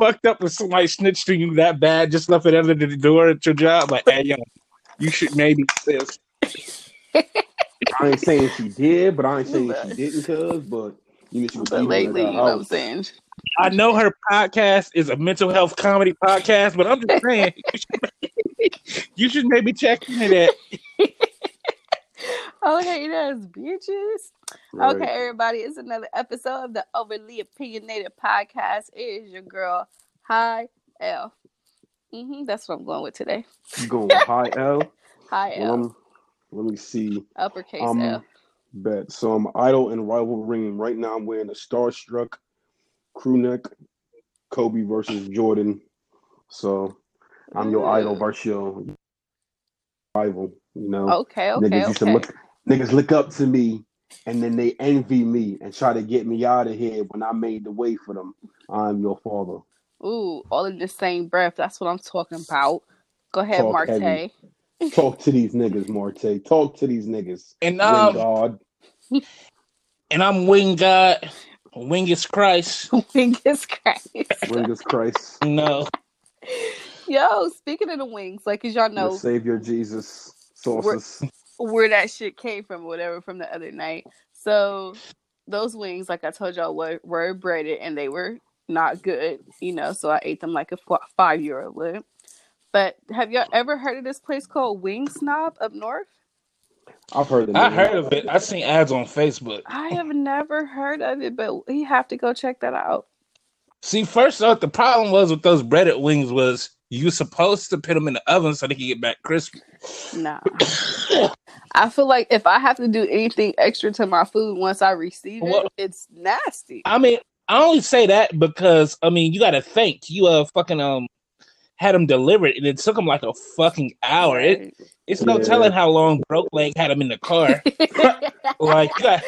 fucked up if somebody snitched to you that bad, just left it under the door at your job? Like, hey, yo, you should maybe this. I ain't saying she did, but I ain't saying she didn't, cuz. But you know, she was But lately, you know what I'm saying? I know her podcast is a mental health comedy podcast, but I'm just saying you should, you should maybe check into that. Oh, hey, that's bitches. Right. Okay, everybody, it's another episode of the Overly Opinionated Podcast. It is your girl, Hi L. hmm that's what I'm going with today. You going high L? Hi L. I'm, let me see. Uppercase Um, L. bet. So I'm idol and rival ringing right now. I'm wearing a starstruck crew neck, Kobe versus Jordan. So I'm your idol versus your rival. You know, Okay, okay, niggas used to okay. look, niggas look up to me, and then they envy me and try to get me out of here when I made the way for them. I'm your father. Ooh, all in the same breath. That's what I'm talking about. Go ahead, Talk Marte. heavy. Talk to these niggas, Marte. Talk to these niggas. And Wing um, God. and I'm Wing God, Wing is Christ. Wingus Christ. Wingus Christ. No, Yo, speaking of the wings, like, as y'all The know, Savior Jesus. Sauces. Where that shit came from, whatever, from the other night. So those wings, like I told y'all, were, were breaded and they were not good, you know. So I ate them like a five year old would. But have y'all ever heard of this place called Wing Snob up north? I've heard the I heard of it. I've seen ads on Facebook. I have never heard of it, but you have to go check that out. See, first off, the problem was with those breaded wings was you supposed to put them in the oven so they can get back crispy. Nah. I feel like if I have to do anything extra to my food once I receive it, Well- it's nasty. I mean, I only say that because I mean you got to think you uh fucking um had them delivered and it took them like a fucking hour. It, it's no Yeah. telling how long Broke Leg had them in the car. like you got,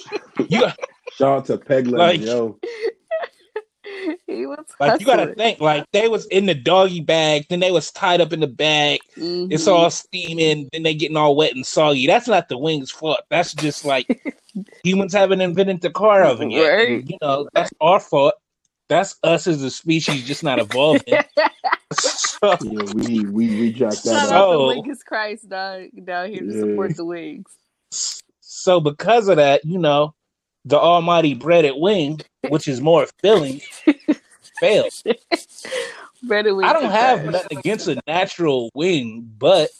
you got, Shout out to Peg Leg, Like- yo. he was like you got to think like they was in the doggy bag, then they was tied up in the bag. It's Mhm. all steaming, then they getting all wet and soggy. That's not the wings' fault. That's just like humans haven't invented the car oven yet. Right. You know, that's our fault. That's us as a species just not evolving. so, Yeah, we we we jacked Shout that So- up. out to Wingus Christ down, down here to support the wings. so because of that, you know, the almighty breaded wing, which is more filling, failed. Breaded wings I don't have trash. nothing against a natural wing, but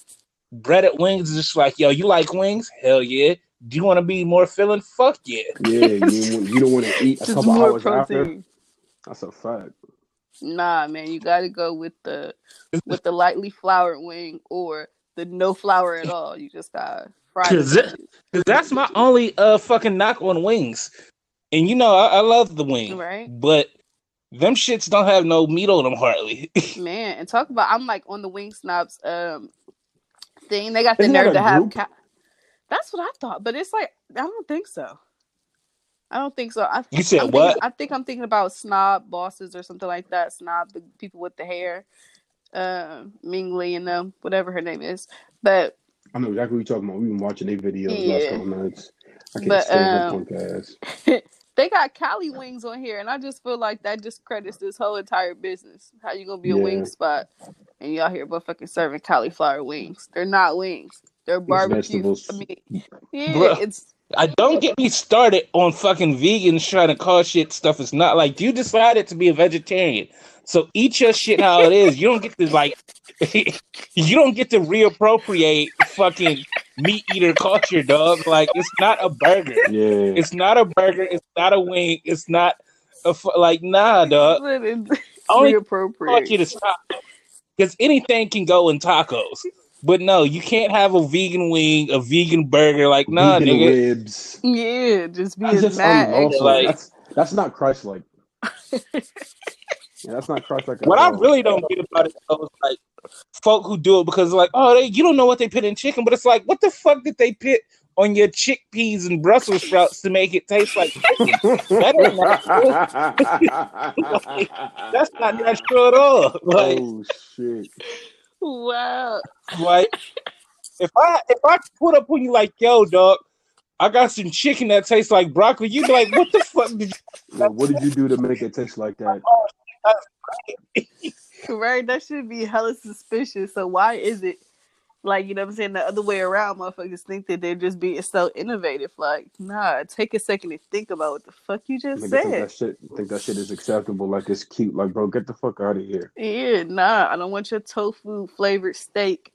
breaded wings is just like, yo, you like wings? Hell yeah. Do you want to be more filling? Fuck yeah. Yeah, you, you don't want to eat a Just couple more hours after. protein. That's a fact. Nah, man, you got to go with the with the lightly floured wing or the no flour at all. You just got fried. Cause it- that's my only uh fucking knock on wings. And you know, I, I love the wing, right, but them shits don't have no meat on them hardly. man. And talk about I'm like on the wing snobs um thing. They got the Isn't nerve to have. Ca- that's what I thought, but it's like I don't think so. I don't think so. I, You said I'm what? Thinking, I think I'm thinking about snob bosses or something like that. Snob, the people with the hair, uh, Ming Lee and them, whatever her name is. But I know exactly what you're talking about. We've been watching their videos last Yeah. couple nights. I can't But, stand her um, punk ass. they got Cali wings on here, and I just feel like that discredits this whole entire business. How you gonna be a Yeah. wing spot and y'all here motherfucking serving cauliflower wings? They're not wings. They're barbecue. vegetables. I mean, yeah, it's I don't get me started on fucking vegans trying to call shit stuff It's not like you decided to be a vegetarian. So eat your shit how it is. You don't get to like you don't get to reappropriate fucking meat eater culture, dog. Like it's not a burger. Yeah. It's not a burger. It's not a wing. It's not a fu- like nah, dog. it's Only I want you to stop because anything can go in tacos. But no, you can't have a vegan wing, a vegan burger. Like nah, Vegan nigga. ribs. Yeah, just be That's being just mad. unlawful. Like- that's that's not Christ like. yeah, that's not Christ like. What I really don't get about it though is like folk who do it because like, oh, they you don't know what they put in chicken, but it's like, what the fuck did they put on your chickpeas and Brussels sprouts to make it taste like? That ain't That's not natural at all. Like, oh shit! Wow. like if I if I put up on you like, yo, dog, I got some chicken that tastes like broccoli, you'd be like, what the fuck did you Well, what did you do to make it taste like that? right? That should be hella suspicious. So why is it like you know what I'm saying the other way around? Motherfuckers think that they're just being so innovative. Like, nah, take a second to think about what the fuck you just think said. that shit think that shit is acceptable, like it's cute. Like, bro, get the fuck out of here. Yeah, nah, I don't want your tofu flavored steak,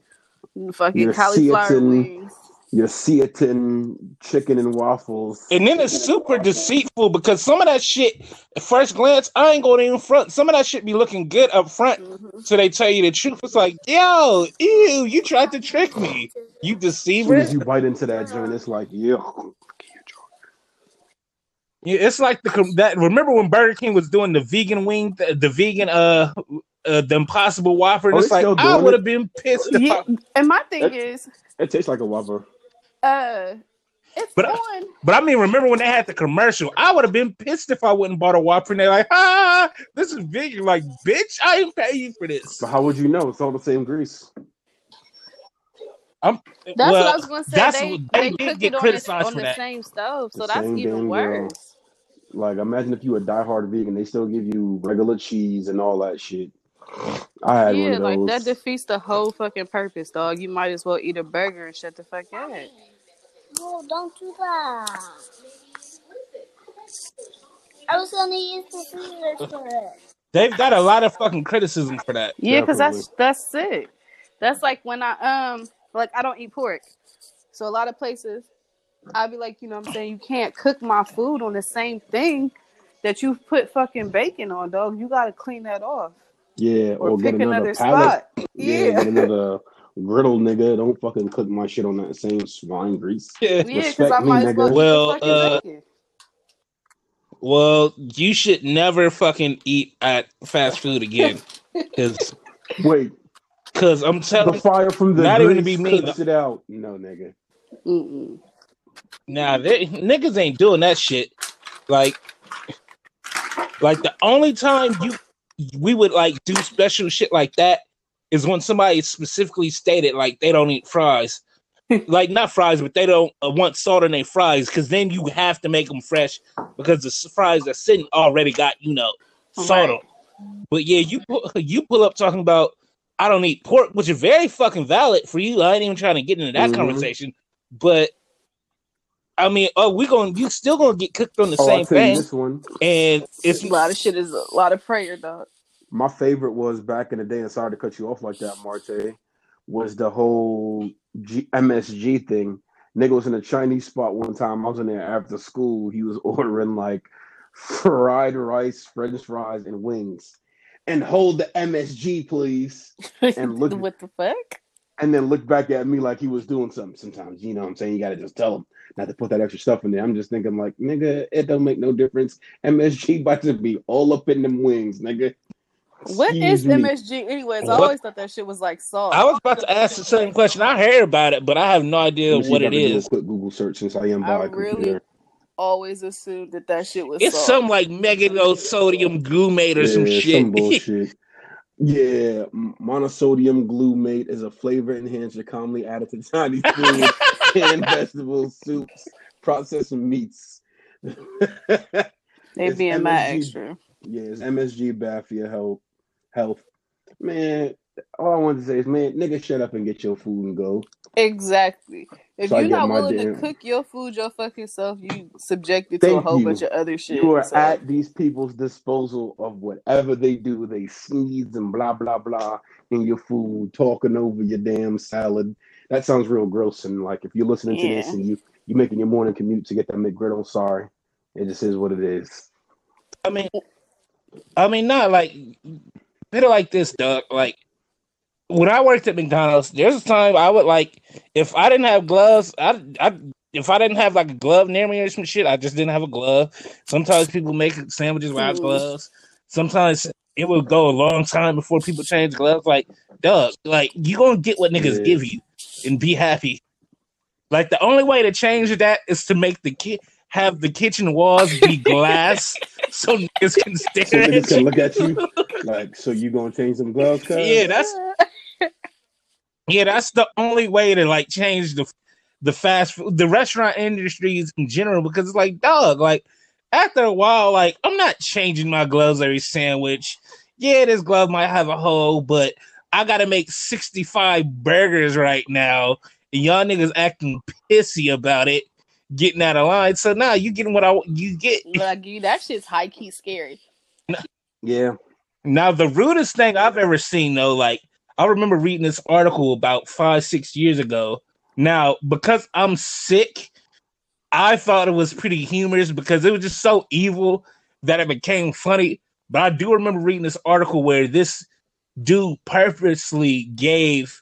and fucking Your cauliflower wings. Your seitan chicken and waffles. And then it's super deceitful because some of that shit, at first glance, I ain't going in front. Some of that shit be looking good up front. Mhm. So they tell you the truth. It's like, yo, ew, you tried to trick me. You As soon deceiver. as you bite into that joint, it's like, yeah. Yeah, it's like the com- that. Remember when Burger King was doing the vegan wing, the, the vegan uh, uh, the Impossible Whopper? And Oh, it's like still I would have been pissed. Yeah, I, and my thing That- is, It tastes like a Whopper. Uh, it's But- on. but I mean, remember when they had the commercial? I would have been pissed if I wouldn't bought a Whopper. And they're like, ah, this is vegan. Like, bitch, I ain't pay you for this. But how would you know? It's all the same grease. That's Well, what I was gonna say. that's They, what- they, they did cook get it on, criticized the, on for the that. same stove, so The that's even worse. girl. Like, imagine if you a diehard vegan, they still give you regular cheese and all that shit. I had one Yeah, of like that defeats the whole fucking purpose, dog. You might as well eat a burger and shut the fuck up. No, don't do that. I was gonna use the scissors for it. They've got a lot of fucking criticism for that. Yeah, because that's that's sick. That's like when I um like I don't eat pork, so a lot of places I'd be like, you know, what I'm saying you can't cook my food on the same thing that you put fucking bacon on, dog. You gotta clean that off yeah, or, or, get pick another another pallet. spot. Yeah, Yeah, get another griddle, nigga. Don't fucking cook my shit on that same swine grease. Yeah. yeah, because Respect I me, might as well nigga. Well, uh. Well, you should never fucking eat at fast food again. Because Wait, cause I'm telling the fire from the Not even to be me, cooks it out. No, nigga. Mm-mm. Nah, they, niggas ain't doing that shit. Like, like the only time you we would like do special shit like that is when somebody specifically stated like they don't eat fries, like not fries, but they don't uh, want salt in their fries because then you have to make them fresh because the fries that's sitting already got you know salt Right. on. But yeah, you pu- you pull up talking about I don't eat pork, which is very fucking valid for you. I ain't even trying to get into that Mhm. conversation, but I mean, oh, we going to you still gonna get cooked on the Oh, same thing, this one. and it's a lot of shit is a lot of prayer, dog. My favorite was back in the day, and sorry to cut you off like that, Marte, was the whole G- MSG thing. Nigga was in a Chinese spot one time. I was in there after school. He was ordering like fried rice, french fries, and wings. And hold the MSG, please. And look- what the fuck? And then look back at me like he was doing something sometimes. You know what I'm saying? You got to just tell him not to put that extra stuff in there. I'm just thinking, like, nigga, it don't make no difference. MSG about to be all up in them wings, nigga. What is Excuse me. MSG, anyways? I What? always thought that shit was like salt. I was about to ask the same question. I heard about it, but I have no idea Let me see what it is. I it can do a is. quick Google search since I am by I a really computer. always assumed that that shit was It's salt. some like meganosodium glutamate or some shit. some bullshit. Yeah, monosodium glutamate is a flavor enhancer commonly added to Chinese food, canned vegetables, soups, processed meats. they It's being mad MSG. extra. Yeah, it's MSG bad for your health. Health, man. All I want to say is, man, nigga, shut up and get your food and go. Exactly. If So you're not willing damn- to cook your food your fucking self, you subjected to a whole you. bunch of other shit. You are so- at these people's disposal of whatever they do. They sneeze and blah blah blah in your food, talking over your damn salad. That sounds real gross. And like, if you're listening to this and you you making your morning commute to get that McGriddle, sorry, it just is what it is. I mean, I mean, not like put it like this, Doug. Like when I worked at McDonald's, there's a time I would like if I didn't have gloves, I, I if I didn't have like a glove near me or some shit, I just didn't have a glove. Sometimes people make sandwiches without Mhm. gloves. Sometimes it would go a long time before people change gloves. Like, Doug, like you gonna get what niggas Yeah. give you and be happy. Like the only way to change that is to make the kid have the kitchen walls be glass so niggas can stare So niggas can look at you like, so you gonna change some gloves? cuz? Yeah, that's yeah, that's the only way to like change the the fast food, the restaurant industries in general, because it's like, dog, like after a while, like I'm not changing my gloves every sandwich. yeah, this glove might have a hole, but I gotta make 65 burgers right now, and y'all niggas acting pissy about it, getting out of line. So now you getting what I you get. Like you, that shit's high key scary. Yeah. Now the rudest thing I've ever seen though, like I remember reading this article about five, six years ago. Now, because I'm sick, I thought it was pretty humorous because it was just so evil that it became funny. But I do remember reading this article where this dude purposely gave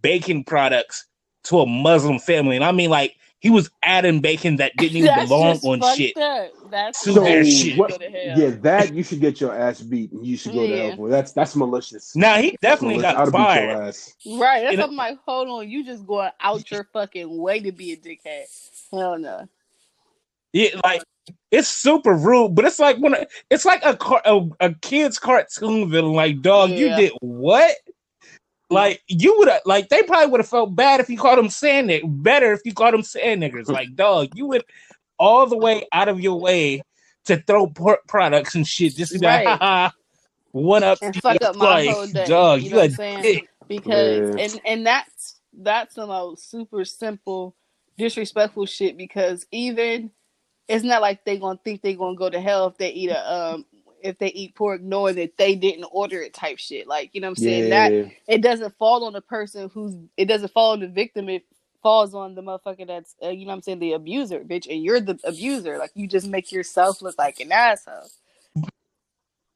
bacon products to a Muslim family. And I mean like he was adding bacon that didn't even That's belong just on shit. up. That's To So shit. what? Go to hell. Yeah, that you should get your ass beat, and you should go to hell for. That's that's malicious. Now he definitely malicious. got I'd beat fired. Right. That's You know- I'm like, hold on, you just going out your fucking way to be a dickhead. Hell no. Yeah, like it's super rude, but it's like when a- it's like a car, a, a kid's cartoon villain. Like, dog, you did what? Like you would have, like they probably would have felt bad if you called them sand niggers. Better if you called them sand niggers. Like, dog, you went all the way out of your way to throw pork products and shit. Just to like, Right. "Ha, ha, one up, And fuck up my like, whole day. dog. you You, know what a I'm saying? dick. Because Yeah. and and that's that's the most super simple disrespectful shit because even it's not like they gonna think they gonna go to hell if they eat a um if they eat pork knowing that they didn't order it type shit. Like, you know what I'm saying? That it doesn't fall on the person who's it doesn't fall on the victim it falls on the motherfucker that's uh, you know what i'm saying the abuser bitch and you're the abuser like you just make yourself look like an asshole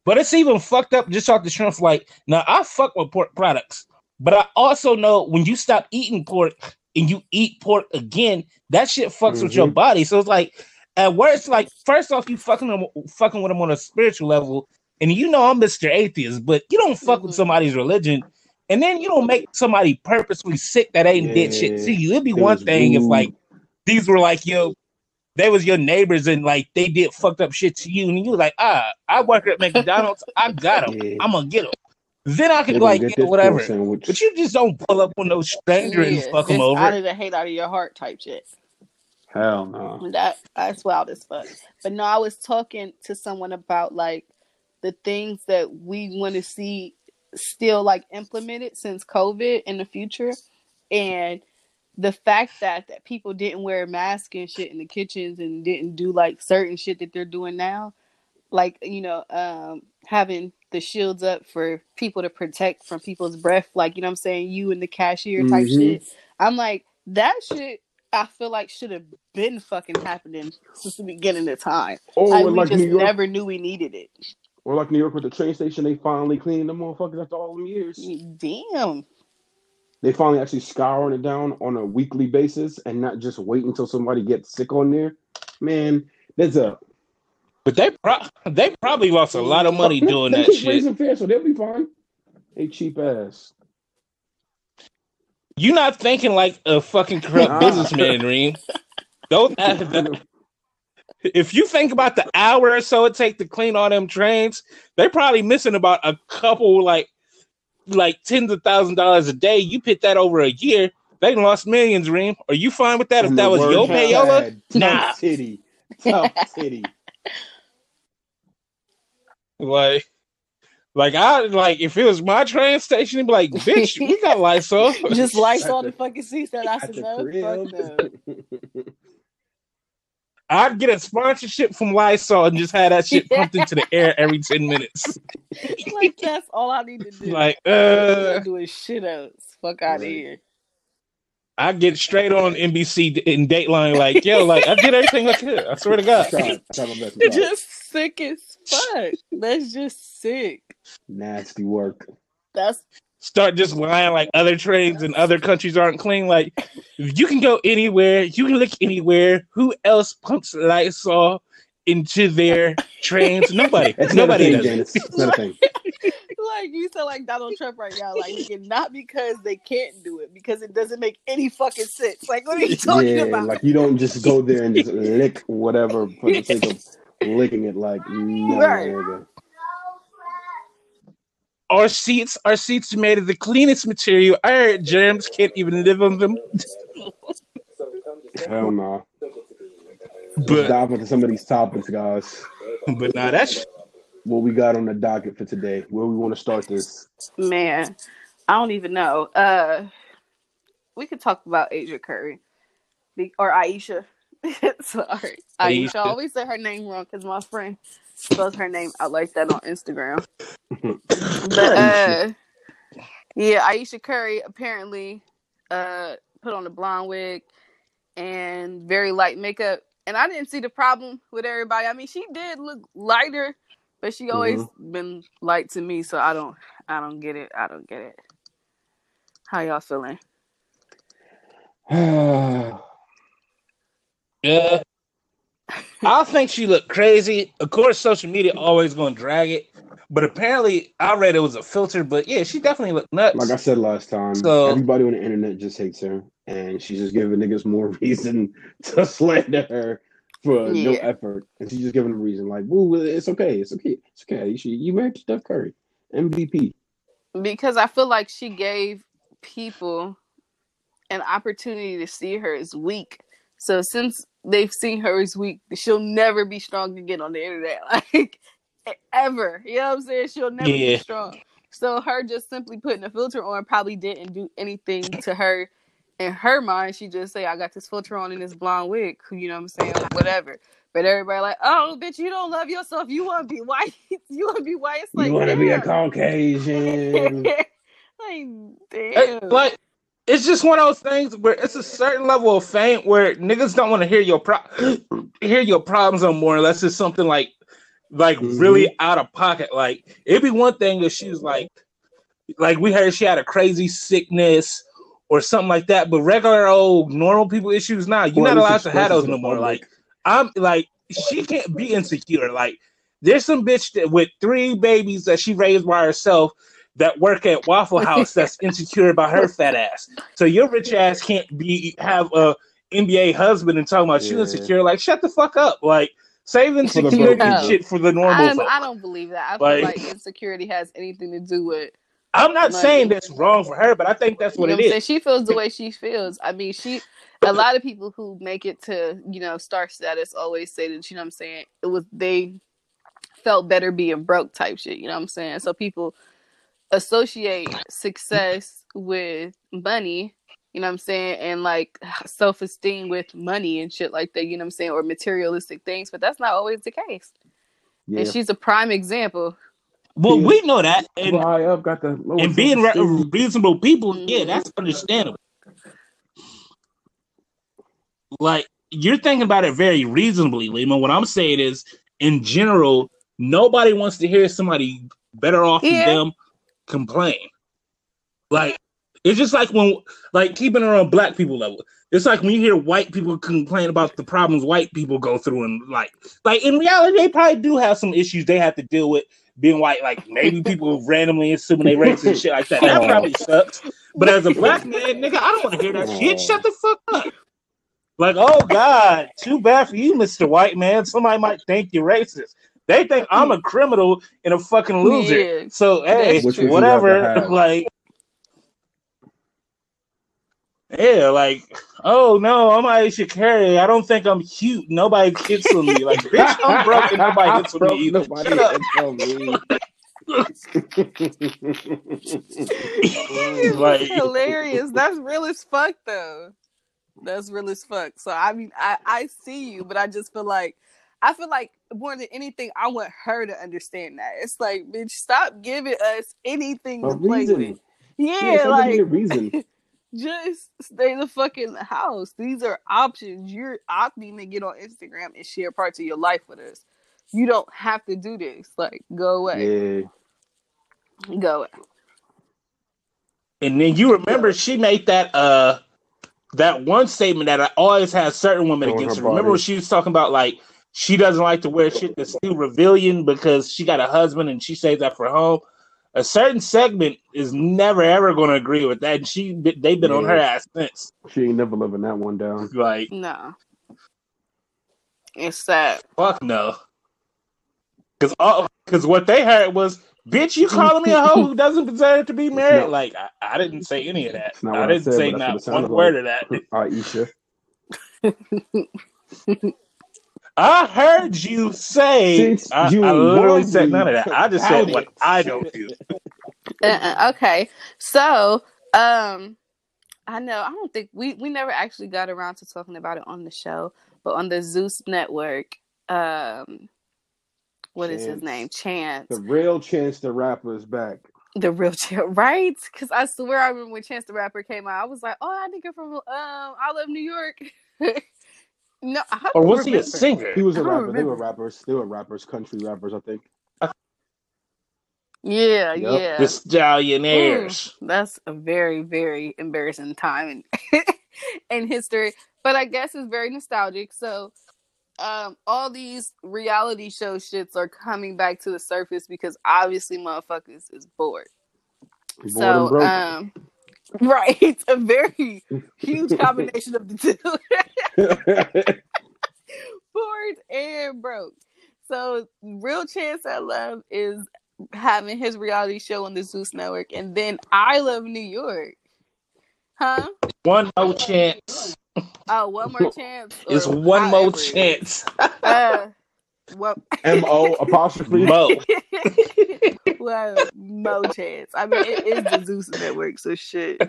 But it's even fucked up just off the shrimp Like, now I fuck with pork products, but I also know when you stop eating pork and you eat pork again, that shit fucks with your Mhm. body. So it's like, at worst, like first off, you fucking them, fucking with them on a spiritual level, and you know I'm Mister Atheist, but you don't fuck with Mhm. somebody's religion, and then you don't make somebody purposely sick that ain't did shit to you. It'd be It one was thing if like these were like yo they was your neighbors and like they did fucked up shit to you and you was like ah I work at McDonald's. I got them Yeah. I'm gonna get them then I could gonna like get get whatever. but you just don't pull up on no stranger and fuck them over. out of the hate out of your heart type shit Hell no. that that's wild as fuck but no i was talking to someone about like the things that we want to see still like implemented since covid in the future and the fact that that people didn't wear masks and shit in the kitchens and didn't do like certain shit that they're doing now like you know um having the shields up for people to protect from people's breath like you know what i'm saying you and the cashier type Mhm. shit i'm like that shit i feel like should have been fucking happening since the beginning of time Or like, we like just New York, never knew we needed it or like New York with the train station, they finally cleaned the motherfuckers after all them years. damn They finally actually scouring it down on a weekly basis and not just wait until somebody gets sick on there. Man, there's a but they pro- they probably lost a lot of money doing they that keep shit raising fares, so they'll be fine. They cheap ass. You not thinking like a fucking corrupt Nah. businessman Reem those if you think about the hour or so it take to clean all them trains, they're probably missing about a couple like like tens of thousand dollars a day. You put that over a year, they lost millions, Reem. Are you fine with that if that was word your payola? Nah. Tough titty. Tough titty. Like like I like if it was my train station, it'd be like, bitch, we got Lysol. just lights At on the- the fucking seats that I At said no fuck no. I'd get a sponsorship from Lysol and just have that shit pumped into the air every 10 minutes. like that's all i need to do Like, uh doing shit else fuck out of Right. here I get straight on NBC in Dateline, like, yo, like I did everything I could. I swear to God. tried. I tried my best. I'm It's sorry. just sick as fuck. That's just sick. Nasty work. That's start just lying like other trains and other countries aren't clean. Like you can go anywhere, you can look anywhere. Who else pumps Lysol into their trains? Nobody. It's not a Nobody thing, does. it. It's not a thing. like you sound like Donald Trump right now. Like nigga, not because they can't do it, because it doesn't make any fucking sense. Like what are you talking yeah, about? like you don't just go there and just lick whatever for the sake of licking it. Like no, Right. Nigga. Our seats, our seats are made of the cleanest material. I heard germs can't even live on them. Hell no. Let's But dive into some of these topics, guys. but nah, that's what we got on the docket for today? Where we want to start this? Man, I don't even know. Uh, we could talk about Asia Curry or Aisha. Sorry, Ayesha. I Ayesha. always say her name wrong because my friend spells her name out like that on Instagram. But uh, yeah, Ayesha Curry apparently uh put on a blonde wig and very light makeup, and I didn't see the problem with everybody. I mean, she did look lighter, but she always been light to me, so I don't, I don't get it. I don't get it. How y'all feeling? Yeah. I think she looked crazy. Of course, social media always gonna drag it, but apparently I read it was a filter. But yeah, she definitely looked nuts. like I said last time, So- everybody on the internet just hates her, and she's just giving niggas more reason to slander her for no effort, and she's just giving them a reason. Like, woo, it's okay, it's okay, it's okay. You, should, you married to Steph Curry, MVP. Because I feel like she gave people an opportunity to see her as weak. So since they've seen her as weak, she'll never be strong again on the internet. Like ever. You know what I'm saying? She'll never Yeah. be strong. So her just simply putting a filter on probably didn't do anything to her in her mind. She just say, I got this filter on in this blonde wig, you know what I'm saying? Whatever. But everybody like, oh bitch, you don't love yourself. You wanna be white. you wanna be white. It's like you want to be a. Caucasian? like, damn. but it's just one of those things where it's a certain level of fame where niggas don't want to hear your pro- hear your problems no more unless it's something like like Mhm. really out of pocket. Like it'd be one thing if she was like like we heard she had a crazy sickness or something like that, but regular old normal people issues now, you're Or not allowed to have those no more. Like I'm like she can't be insecure. Like there's some bitch that with three babies that she raised by herself that work at Waffle House that's insecure about her fat ass. So your rich ass can't be have a NBA husband and talking about you Yeah. insecure. Like shut the fuck up. Like save the insecurity broke shit for the I, normal folk. I don't believe that. I Like- feel like insecurity has anything to do with I'm not Money. saying that's wrong for her, but I think that's you what know it what I'm saying. She feels the way she feels. I mean, she. A lot of people who make it to you know star status always say that you know what I'm saying it was they felt better being broke type shit. You know what I'm saying? So people associate success with money. You know what I'm saying? And like self esteem with money and shit like that, you know what I'm saying? Or materialistic things, but that's not always the case. Yeah, And she's a prime example. Well, Yeah. we know that, and People high up got the and being re- reasonable people, yeah, Mhm. that's understandable. Like you're thinking about it very reasonably, Lima. What I'm saying is, in general, nobody wants to hear somebody better off Yeah. than them complain. Like it's just like when, like keeping it on black people level. It's like when you hear white people complain about the problems white people go through, and like, like in reality, they probably do have some issues they have to deal with being white. Like maybe people randomly assuming they racist and shit like that. That probably sucks. But as a black man, nigga, I don't want to hear that shit. Shut the fuck up. Like, oh God, too bad for you, Mr. White Man. Somebody might think you're racist. They think I'm a criminal and a fucking loser. Yeah. So hey, That's Which would you whatever. Like, yeah, like, oh no, I'm Ayesha Curry. I don't think I'm cute. Nobody hits on me. Like, bitch, I'm broke and nobody hits on me. either. nobody Shut up. hits on me. Like- hilarious. That's real as fuck though. That's real as fuck. So I mean I, I see you, but I just feel like I feel like more than anything, I want her to understand that. It's like, bitch, stop giving us anything A to play with. Yeah, Yeah, stop giving me a like reason. just stay the fuck in the house. These are options. You're opting to get on Instagram and share parts of your life with us. You don't have to do this. Like, go away. Yeah. Go away. And then you remember she made that uh that one statement that I always has certain women Showing against her her. Remember when she was talking about like she doesn't like to wear shit that's too revealing because she got a husband and she saves that for home. A certain segment is never ever going to agree with that, and she they've been on her ass since. She ain't never living that one down. Like No. It's sad. fuck no, because all because what they heard was, "Bitch, you calling me a hoe who doesn't deserve to be married?" not- like I, I didn't say any of that. I didn't said, say but that's what not it sounded one word of that. Ayesha. I heard you say. Since I, you I literally said none of that. I just said what. I don't do. Uh-uh, okay, so um, I know I don't think we we never actually got around to talking about it on the show, but on the Zeus Network, um, what is his name? Chance, The real Chance the Rapper is back. the real Chance, right? Because I swear I remember when Chance the Rapper came out, I was like, oh, I think from um, I love New York. no, Or was he a singer? He was a don't rapper. They were rappers. They were rappers, country rappers, I think. Yeah, Yep. yeah. The Stallionaires. That's a very, very embarrassing time in, in history. But I guess it's very nostalgic. So um all these reality show shits are coming back to the surface because obviously motherfuckers is bored. Bored and So broke. um right. It's a very huge combination of the two. Bored and broke. So real chance at love is having his reality show on the Zeus Network, and then I love New York. Huh? One more chance. Oh, one more chance. It's one more however it is. chance. Uh, what? M O apostrophe. Mo. well, mo chance. I mean, it is the Zeus Network, so shit.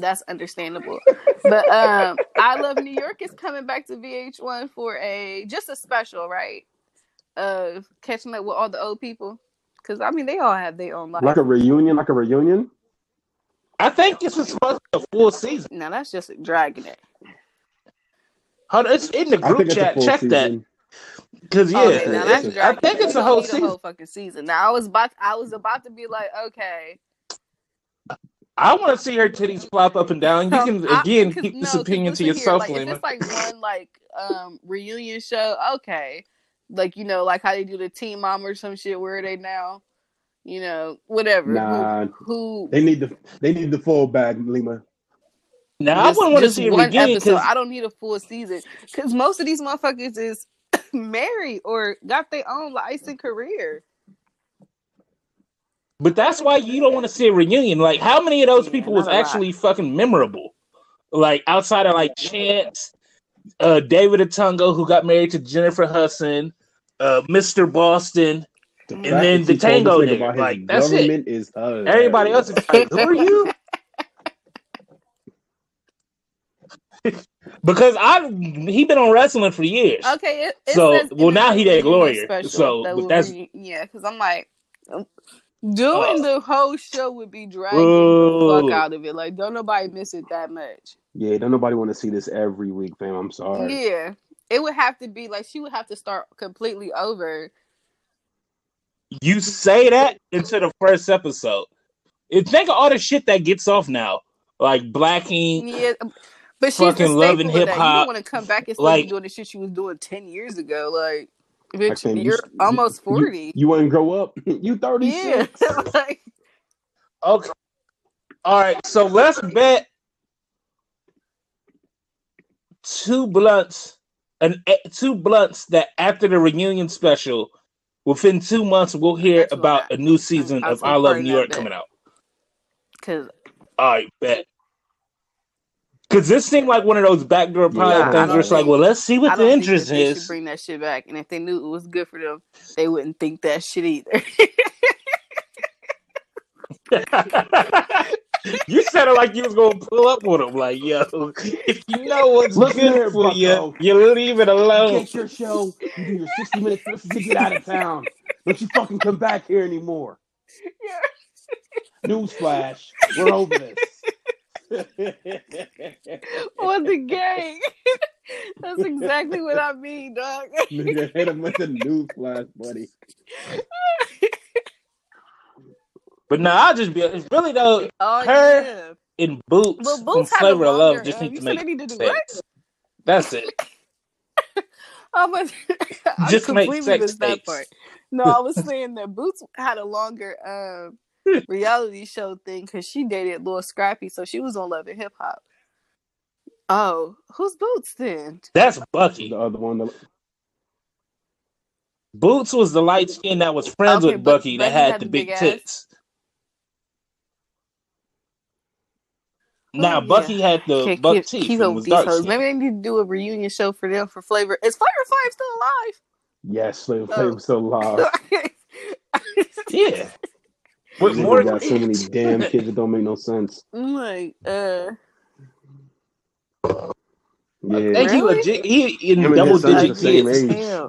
That's understandable. But um, I Love New York is coming back to VH1 for a just a special, right? Of catching up with all the old people. Because I mean, they all have their own life. Like a reunion, like a reunion. I think this is supposed to be a full season. now that's just dragging it. Hold on, it's in the group think it's a chat. full Check that. Because yeah, Okay, now that's I think it's a whole need season. whole fucking season. Now I was about, I was about to be like, okay, I want to see her titties flop up and down. You can again because- keep no, opinion to listen here, yourself, like, if Lima. it's like one like um reunion show, okay, like you know, like how they do the Teen Mom or some shit. Where are they now? You know, whatever. Nah, Who? they need the they need the full bag, Lima. Now I just- wouldn't want to see it one again episode. because I don't need a full season because most of these motherfuckers is married or got their own life and career. But that's why you don't want to see a reunion. Like, how many of those Yeah, people was not lot. actually fucking memorable? Like outside of like Chance, uh, David Otunga, who got married to Jennifer Hudson, uh, Mr. Boston. The And then the tango nigga nigga, about his like, that's it. hilarious. Everybody else is like, who are you? because I he been on wrestling for years. Okay, it, it So, says well, now the he that reunion lawyer, special so, but that's- re- yeah, because I'm like doing the whole show would be dragging Ooh. the fuck out of it. Like, don't nobody miss it that much. Yeah, don't nobody want to see this every week, fam. I'm sorry. Yeah, it would have to be like she would have to start completely over. You say that into the first episode. And think of all the shit that gets off now, like blacking. Yeah, um, but she's Fucking loving staple of. You don't want to come back and still Like- doing the shit she was doing ten years ago. Like, bitch, fam, you you're s- almost you- forty. You, wouldn't grow up. you yeah, like, Okay. All right. So let's bet two blunts, an eh, two blunts that after the reunion special, within two months we'll hear That's about I- a new season I'll of I Love New York bet. coming out. because All right, bet. Because this seemed like one of those backdoor Yeah, pilot I things where it's like, well, let's see I what don't the think interest that they should is. bring that shit back. And if they knew it was good for them, they wouldn't think that shit either. you said it like you was gonna pull up with him, like, yo, if you know what's Listen good here, for you, you leave it alone. Get your show. You do your 60 minutes listen to get out of town. Don't you fucking come back here anymore. Yeah. Newsflash. We're over this. Or the gang. That's exactly what I mean, dog. Nigga hit him with the newsflash, buddy. But no, I'll just be. It's really though Oh Her- yeah. in boots. Well, from Boots had Flavor of. Love just need you to make need to do what? That's it. I was, I Just make completely sex missed that part. No, I was saying that Boots had a longer um, reality show thing because she dated Lil Scrappy, so she was on Love and Hip Hop. Oh, who's Boots then? That's Bucky. The other one, the, Boots was the light skin that was friends Okay, with but Bucky that had, had the the big big tits. Now Oh, Bucky had the Can't buck keep, teeth keep up with was these dark hoes. skin. Maybe they need to do a reunion show for them for Flavor. Is Flavor Flav still alive? Yes, Flavor Oh. Flav's still alive. Yeah. With Nigga more got so many damn kids that don't make no sense. I'm like, uh, Yeah, I think he legit he in Him double his son's digit kids. age. Yeah.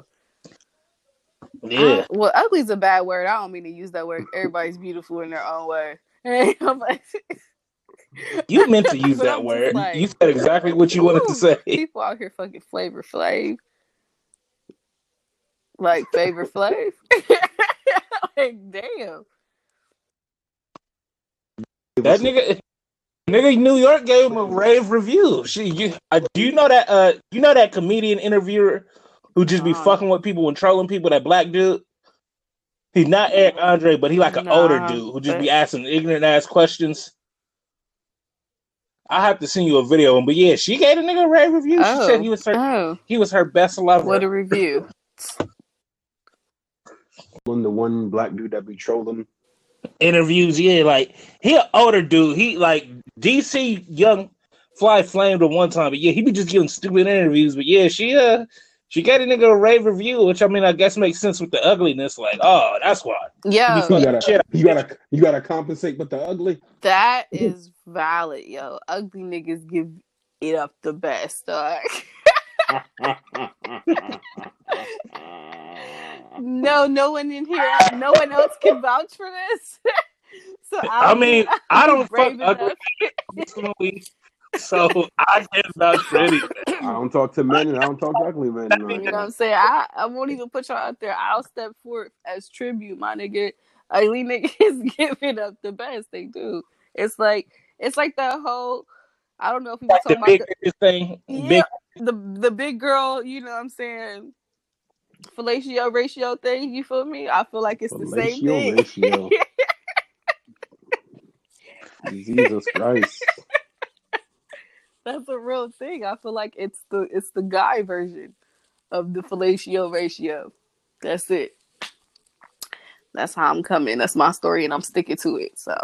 I- well, ugly's a bad word. I don't mean to use that word. Everybody's beautiful in their own way. I'm like- You meant to use that word. like, you said exactly what you wanted to say. People out here fucking Flavor Flav. Like Flavor Flav. like, damn. That nigga nigga New York gave him a rave review. She you uh, do you know that uh you know that comedian interviewer who just be Nah. fucking with people and trolling people, that black dude? He's not Eric Andre, but he like an older dude who just be asking ignorant ass questions. I have to send you a video of him, but yeah, she gave a nigga a rave review. She Oh. said he was her Oh, he was her best lover. what a review. One the one black dude that be trolling. Interviews. Yeah, like he an older dude. He like DC young fly flamed at one time, but yeah, he be just giving stupid interviews. But yeah, she uh she got a nigga a rave review, which I mean I guess makes sense with the ugliness. Like, oh, that's why. Yeah, You Fuck gotta, shit. you gotta, you gotta compensate with the ugly. that is valid, yo. Ugly niggas give it up the best, dog. no, no one in here, no one else can vouch for this. so I I'll mean, be- I don't fuck ugly so I can't vouch for anything. I don't talk to men and I don't talk to ugly men. You know what I'm saying? I, I won't even put y'all out there. I'll step forth as tribute, my nigga. Ugly niggas give it up the best. They do. It's like it's like the whole I don't know if we were Like the about big thing, Yeah. big the, the the big girl, you know what I'm saying? Fellatio ratio thing, you feel me? I feel like it's the same thing. ratio. Jesus Christ. That's a real thing. I feel like it's the it's the guy version of the fellatio ratio. That's it. That's how I'm coming. That's my story, and I'm sticking to it. So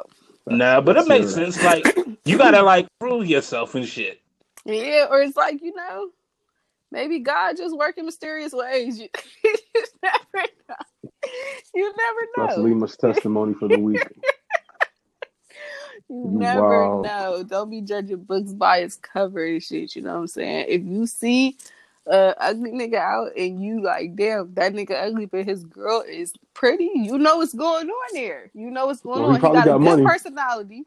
nah, but it makes Let's sense. Like you gotta like prove yourself and shit. Yeah, or it's like you know, maybe God just work in mysterious ways. You, you never know. You never That's know. Lima's testimony for the week. You never wild. know. Don't be judging books by its cover and shit. You know what I'm saying? If you see a ugly nigga out and you like, damn, that nigga ugly, but his girl is pretty, you know what's going on there. You know what's going Well, on. He probably got, a got good personality.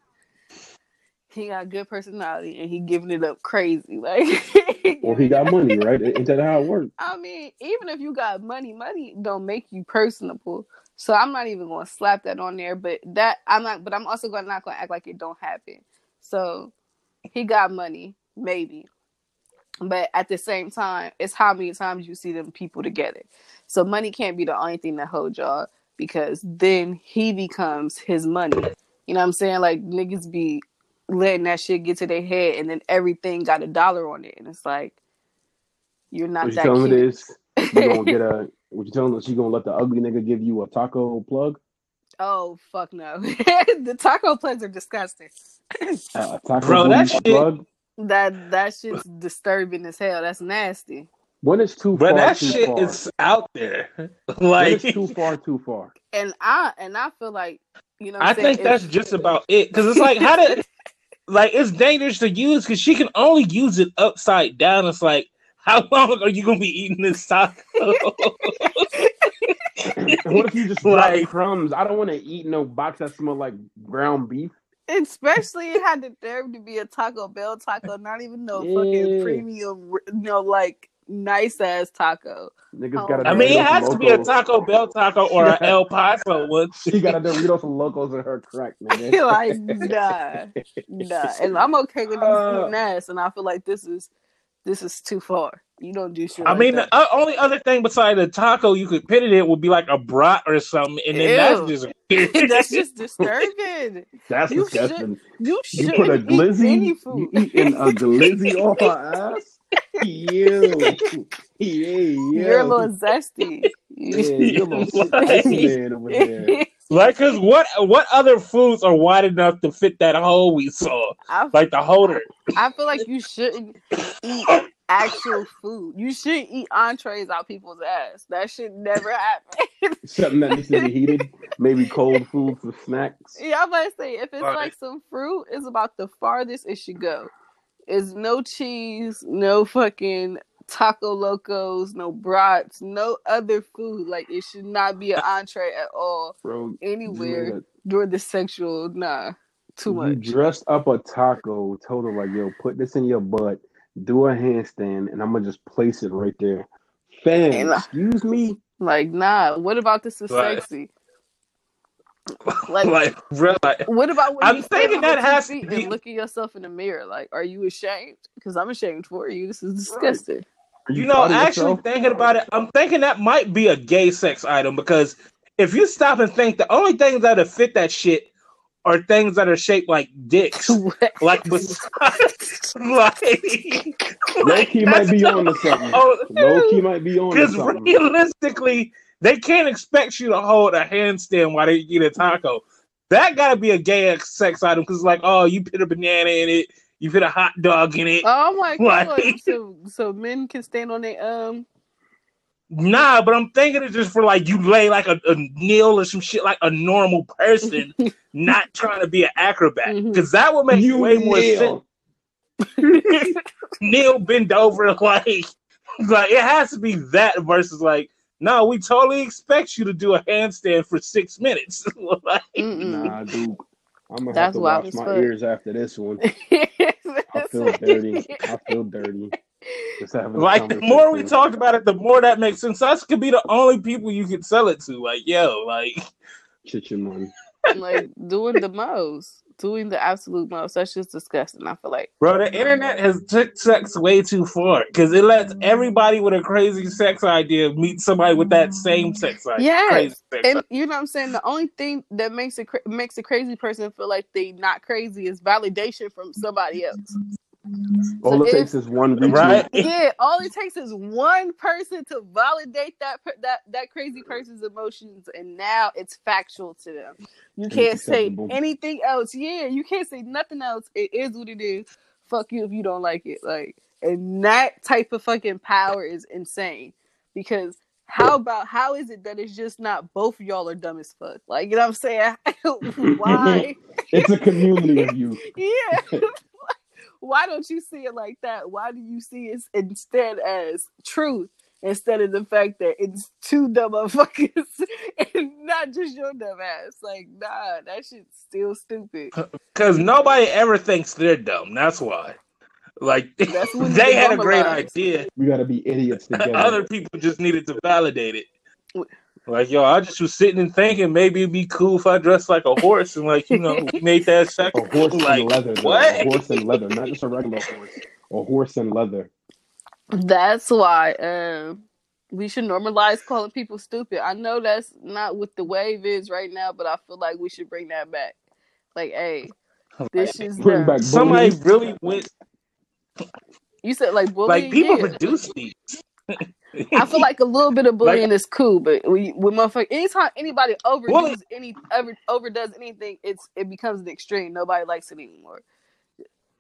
He got good personality and he giving it up crazy. Like Well, he got money, right? Ain't that how it works? I mean, even if you got money, money don't make you personable. So I'm not even gonna slap that on there. But that I'm not. But I'm also gonna not gonna act like it don't happen. So he got money, maybe. But at the same time, it's how many times you see them people together. So money can't be the only thing that holds y'all because then he becomes his money. You know what I'm saying? Like niggas be letting that shit get to their head and then everything got a dollar on it. And it's like you're not What you that telling me cute. is you gonna get a what you telling us you gonna let the ugly nigga give you a taco plug? Oh fuck no! the taco plugs are disgusting. A taco Bro, booty that shit- plug? That that shit's disturbing as hell. That's nasty. When it's too But far, that too shit far. is out there. when like it's too far, too far. And I and I feel like you know. What I I'm saying? think that's If- just about it. Because it's like, how did, like, it's dangerous to use because she can only use it upside down. It's like, how long are you going to be eating this taco? What if you just drop Like- crumbs? I don't want to eat no box that smell like ground beef. Especially it had the nerve to be a Taco Bell taco, not even no fucking premium, you know, like nice ass taco. Niggas Oh. got a I mean, it Doritos has to be a Taco Bell taco or an El Paso one. She got a Doritos and Locos in her crack, nigga. like nah, nah. And I'm okay with these Uh. eating ass, and I feel like this is this is too far. You don't do shit. I like mean, that. the uh, only other thing besides a taco you could put it in would be like a brat or something, and then that's Ew. just that's just disturbing. That's You disgusting. You You put a glizzy, you eating a glizzy off her ass? Ew. Yeah, You're a little zesty. Yeah, you're a little spicy man over there. Like, cause what what other foods are wide enough to fit that hole we saw? I, Like the holder. I feel like you shouldn't eat actual food. You shouldn't eat entrees out people's ass. That should never happen. Something that needs to be heated, maybe cold food for snacks. yeah, I'm about to say if it's Right. like some fruit, it's about the farthest it should go. Is no cheese, no fucking taco locos, no brats, no other food. Like it should not be an entree at all Bro, anywhere you during the sexual. Nah, too You much. dressed up a taco, told her like, "Yo, put this in your butt, do a handstand, and I'm gonna just place it right there." Fam, And, excuse me. Like nah. What about this is Right. sexy? Like, Like, bro, like, What about when I'm you stand thinking on that your two has to be- and look at yourself in the mirror? Like, are you ashamed? Because I'm ashamed for you. This is disgusting. Are you know, actually yourself? thinking about it, I'm thinking that might be a gay sex item because if you stop and think, the only things that would fit that shit are things that are shaped like dicks. like besides, like, low key might be on to something. Oh, Low key might be on to because realistically, they can't expect you to hold a handstand while they eat a taco. That gotta be a gay sex item because, it's like, oh, you put a banana in it, you put a hot dog in it. oh my god! Like- So, so men can stand on their um. Nah, but I'm thinking it's just for like you lay like a, a kneel or some shit like a normal person, not trying to be an acrobat. Because that would make You way more kneel. sense. kneel, bend over, like, like it has to be that versus like, no, we totally expect you to do a handstand for six minutes. like. Nah, dude. I'm gonna have That's to wild wash my fuck. ears after this one. I feel dirty. I feel dirty. Just having a like the more we talked about it, the more that makes sense. Us could be the only people you could sell it to. Like, yo, like Chichimon. like doing the most, doing the absolute most. That's just disgusting. I feel like. Bro, the internet has took sex way too far because it lets everybody with a crazy sex idea meet somebody with that same sex idea. Sex And you know what I'm saying? The only thing that makes a cra- makes a crazy person feel like they not crazy is validation from somebody else. All it if- takes is one retweet. right? yeah, all it takes is one person to validate that that that crazy person's emotions, and now it's factual to them. You can't say anything else. Yeah, you can't say nothing else. It is what it is. Fuck you if you don't like it. Like, and that type of fucking power is insane. Because how about how is it that it's just not both of y'all are dumb as fuck? Like, you know what I'm saying? Why? It's a community of you. Yeah. Why don't you see it like that? Why do you see it instead as truth instead of the fact that it's two dumb motherfuckers and not just your dumb ass? Like, nah, that shit's still stupid. Because nobody ever thinks they're dumb. That's why. Like That's when they had a great idea. We gotta be idiots together. Other people just needed to validate it. Like, yo, I just was sitting and thinking maybe it'd be cool if I dressed like a horse and like, you know, we made that sex. a horse like, in leather. though. what? A horse in leather, not just a regular horse. A horse in leather. That's why um, we should normalize calling people stupid. I know that's not what the wave is right now, but I feel like we should bring that back. Like, hey, this is Bring back Somebody really went You said like bullying. like people yeah. produce these. I feel like a little bit of bullying is cool, but we, when motherfucker, anytime anybody overdoes Bully- any ever overdoes anything, it's it becomes an extreme. Nobody likes it anymore.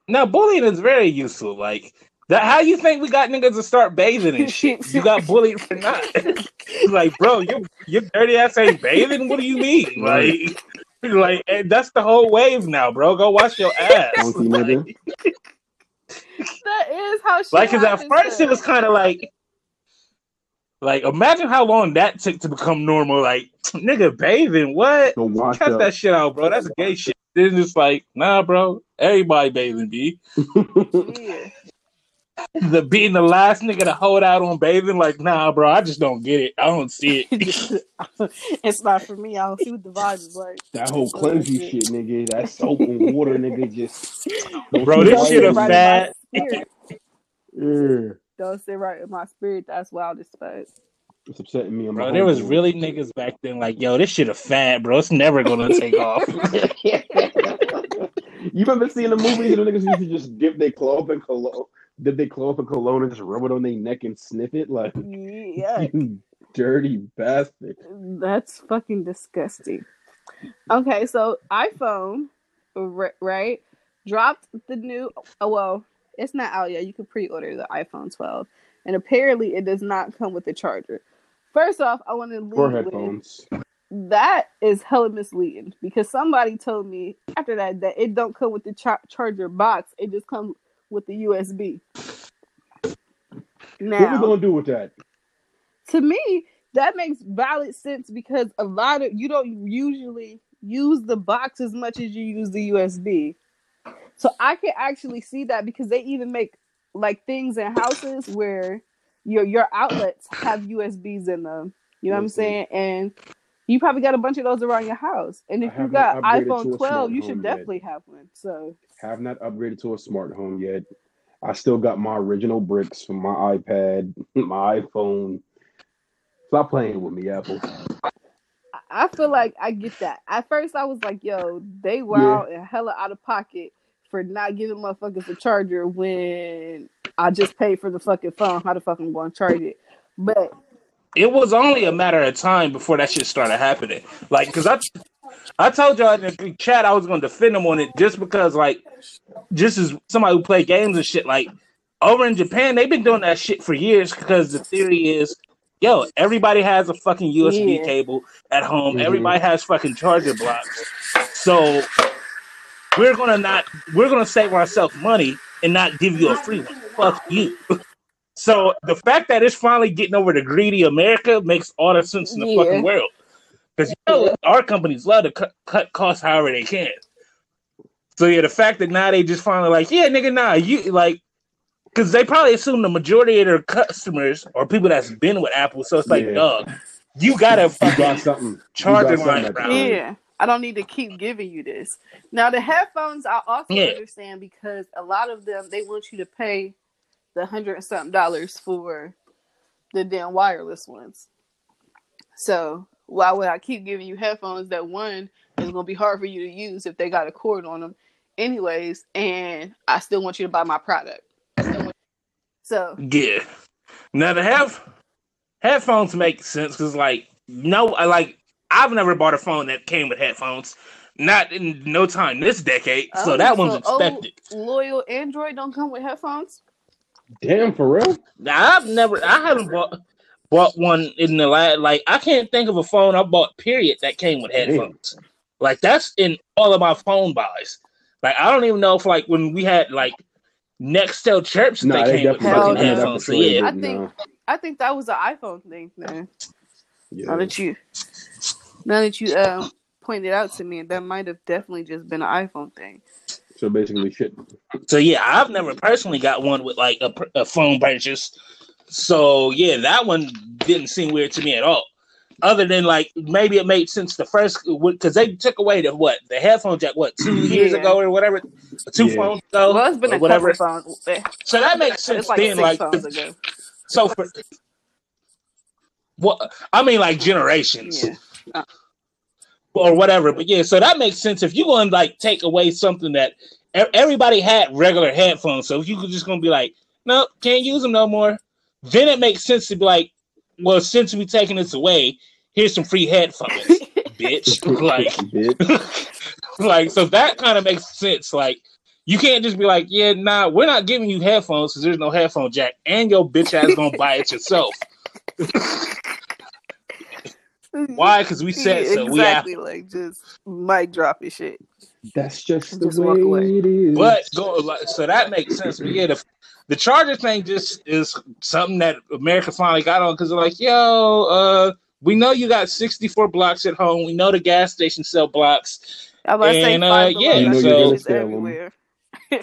Now bullying is very useful. Like that how you think we got niggas to start bathing and shit? You got bullied for not. like, bro, your your dirty ass ain't bathing? What do you mean? Like like and that's the whole wave now, bro. Go wash your ass. Like, nigga. That is how shit like cause at happens, first it was kinda like like imagine how long that took to become normal. Like, nigga bathing, what? Go Cut up. that shit out, bro. That's gay shit. Then it's like, nah, bro. Everybody bathing, B. yeah. the being the last nigga to hold out on bathing, like, nah, bro, I just don't get it. I don't see it. it's not for me. I don't see what the vibe is like. That whole cleanse you shit, nigga. That soap and water, nigga. Just Bro, this shit a fat- Yeah. Don't sit right in my spirit. That's wild as fuck. It's upsetting me. I'm Bro, there was really niggas back then like, yo, this shit a fad, bro. It's never gonna take off. you remember seeing the movies and the niggas used to just dip their cloth in cologne, dip their cloth in cologne and just rub it on their neck and sniff it like Yeah, dirty bastard. that's fucking disgusting. Okay, so iPhone, ri- right, dropped the new. Oh, well, it's not out yet. You can pre-order the iPhone 12, and apparently it does not come with a charger. First off, I want to with headphones. that is hella misleading because somebody told me after that that it don't come with the char- charger box. It just comes with the USB. Now, What we Now, gonna do with that? to me, that makes valid sense because a lot of you don't usually use the box as much as you use the USB. So I can actually see that because they even make like things in houses where your your outlets have USBs in them. You know what I'm mm-hmm. saying? And you probably got a bunch of those around your house. And if you got not upgraded to iPhone 12, you should yet. definitely have one. So Have not upgraded to a smart home yet. I still got my original bricks from my iPad, my iPhone. Stop playing with me, Apple. I- feel like I get that. At first, I was like, "Yo, they Yeah. wild and hella out of pocket for not giving motherfuckers a charger when I just paid for the fucking phone. How the fuck I'm going to charge it?" But It was only a matter of time before that shit started happening. Like, cause I, I told y'all in the chat I was gonna defend them on it just because, like, just as somebody who play games and shit, like, over in Japan they've been doing that shit for years because the theory is, yo, everybody has a fucking USB Yeah. cable at home. Mhm. Everybody has fucking charger blocks. So we're gonna not, we're gonna save ourselves money and not give you a free one. Fuck you. So the fact that it's finally getting over to greedy America makes all the sense in the Yeah. fucking world. Because you know our companies love to cut, cut costs however they can. So yeah, the fact that now they just finally like, yeah, nigga, nah, you like, because they probably assume the majority of their customers are people that's been with Apple. So it's like, Yeah. dog, you gotta You got fucking something. You charger got something at the around. time. yeah, I don't need to keep giving you this. Now the headphones, I also Yeah. understand because a lot of them they want you to pay the hundred and something dollars for the damn wireless ones. So why would I keep giving you headphones that one is gonna be hard for you to use if they got a cord on them, anyways, and I still want you to buy my product. So Yeah. Now the have headphones make sense because like no, I like I've never bought a phone that came with headphones. Not in no time this decade. So oh, that one's so old expected. loyal Android don't come with headphones. Damn, for real? Now I've never I haven't bought bought one in the last like I can't think of a phone I bought period that came with Damn. headphones. Like that's in all of my phone buys. Like I don't even know if like when we had like Nextel chirps if Nah, they they came with definitely fucking no. did. That for headphones. So yeah. I think No. I think that was an iPhone thing, man. Now Yeah. that you now that you uh, pointed out to me, that might have definitely just been an iPhone thing. So basically, shit. So yeah, I've never personally got one with like a, a phone purchase. So yeah, that one didn't seem weird to me at all. Other than like maybe it made sense the first because they took away the what the headphone jack what two years ago or whatever two Yeah. phones ago Well, it's been or a whatever. couple phones. eh, So that makes sense It's like then. six Like phones ago. so for what I mean like generations Yeah. or whatever. But yeah, so that makes sense if you're going to like take away something that everybody had regular headphones. So if you could just going to be like, nope, can't use them no more, then it makes sense to be like, well, since we're taking this away, here's some free headphones, bitch. like, like so that kind of makes sense. Like. You can't just be like, yeah, nah, we're not giving you headphones because there's no headphone jack, and your bitch ass gonna buy it yourself. Why? Because we said so. We have exactly like just mic drop and shit. That's just the Just walk away. way it is. But go like, so that makes sense. But yeah, the the charger thing just is something that America finally got on because they're like, yo, uh, we know you got 64 blocks at home. We know the gas stations sell blocks. I was about to say And, uh, yeah, You know you're gonna charges sell 'em. everywhere.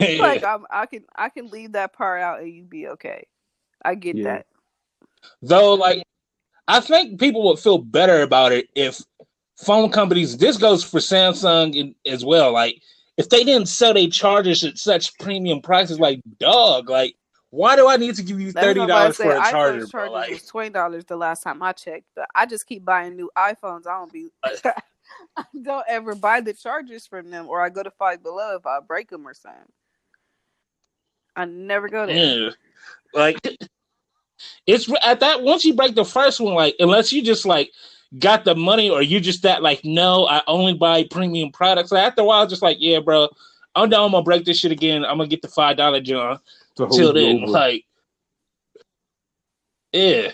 like I'm, I can I can leave that part out and you'd be okay. I get Yeah. that. Though, like, I think people would feel better about it if phone companies. This goes for Samsung as well. Like, if they didn't sell their chargers at such premium prices, like, dog, like, why do I need to give you thirty what I'm about dollars for a charger, bro? Like, was twenty dollars the last time I checked, but I just keep buying new iPhones. I don't be. Uh, I don't ever buy the chargers from them, or I go to Five Below if I break them or something. I never go there. Yeah. Like it's at that once you break the first one, like unless you just like got the money or you just that like no, I only buy premium products. So after a while, just like yeah, bro, I'm down. I'm gonna break this shit again. I'm gonna get the five dollar John. To Till then, over. like yeah,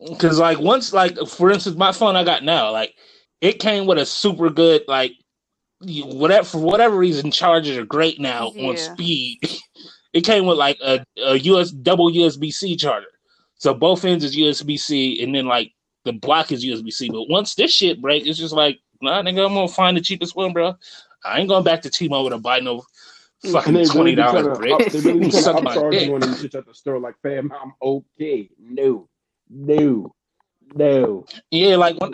because like once like for instance, my phone I got now like it came with a super good like you- whatever for whatever reason chargers are great now on speed. It came with like a, a US double USB C charger. So both ends is USB C and then like the block is USB C. But once this shit break, it's just like, nah, nigga, I'm gonna find the cheapest one, bro. I ain't going back to T-Mobile to buy no fucking twenty really be trying dollars to brick. up, they really be trying Suck to my upcharge dick. you on them shit at the store. Like, fam, I'm okay. No, no, no. Yeah, like when,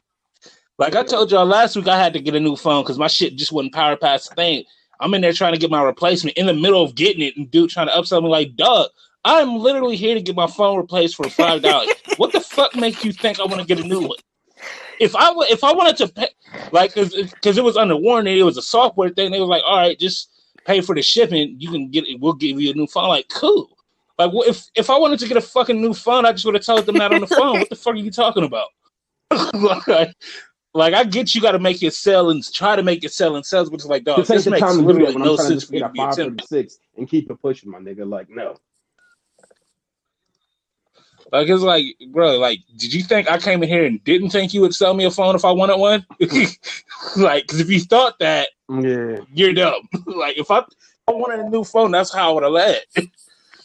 like I told y'all last week, I had to get a new phone because my shit just wasn't power past the thing. I'm in there trying to get my replacement in the middle of getting it, and dude trying to upsell me like, "Dog, I'm literally here to get my phone replaced for five dollars. what the fuck makes you think I want to get a new one? If I if I wanted to pay, like, because it was under warranty, it was a software thing. They were like, "All right, just pay for the shipping. You can get it. We'll give you a new phone." Like, cool. Like, if if I wanted to get a fucking new phone, I just would have told them that on the phone. What the fuck are you talking about? like, like, I get you got to make it sell and try to make it sell and sell, but it's like, dog, This ain't this the makes time to do literally that when no I'm trying to sense just for me get to be five attempting. thirty six and keep it pushing, my nigga. Like, no. Like it's like, bro, like, did you think I came in here and didn't think you would sell me a phone if I wanted one? like, because if you thought that, Yeah. you're dumb. like, if I, if I wanted a new phone, that's how I would have led.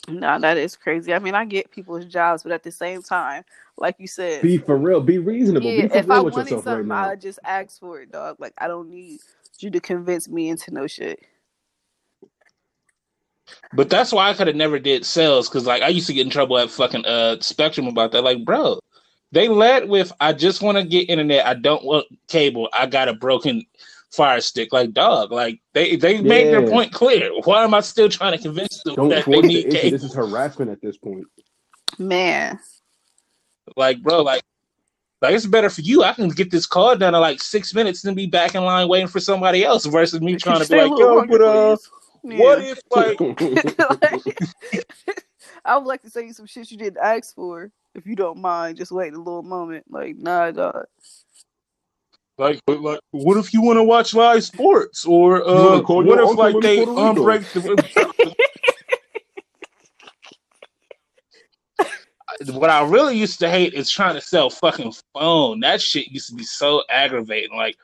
No, that is crazy. I mean, I get people's jobs, but at the same time, like you said, Be for real. Be reasonable. yeah, be for if I with wanted yourself right something. I'd just ask for it, dog. Like I don't need you to convince me into no shit. But that's why I could have never did sales because, like, I used to get in trouble at fucking uh Spectrum about that. Like, bro, they led with, "I just want to get internet. I don't want cable. I got a broken Fire Stick." Like, dog, like they they made their point clear. Why am I still trying to convince them Don't that they force the issue. cable? This is harassment at this point. Man, Like, bro, like, like it's better for you. I can get this call done in like six minutes and be back in line waiting for somebody else versus me trying to be like, yo, longer, but uh, please. what if like, I would like to say some shit you didn't ask for, if you don't mind. Just wait a little moment. Like, nah, dog. like, like, what if you want to watch live sports or uh, what if like they Puerto Rico? unbreak the. What I really used to hate is trying to sell fucking phone. That shit used to be so aggravating. Like,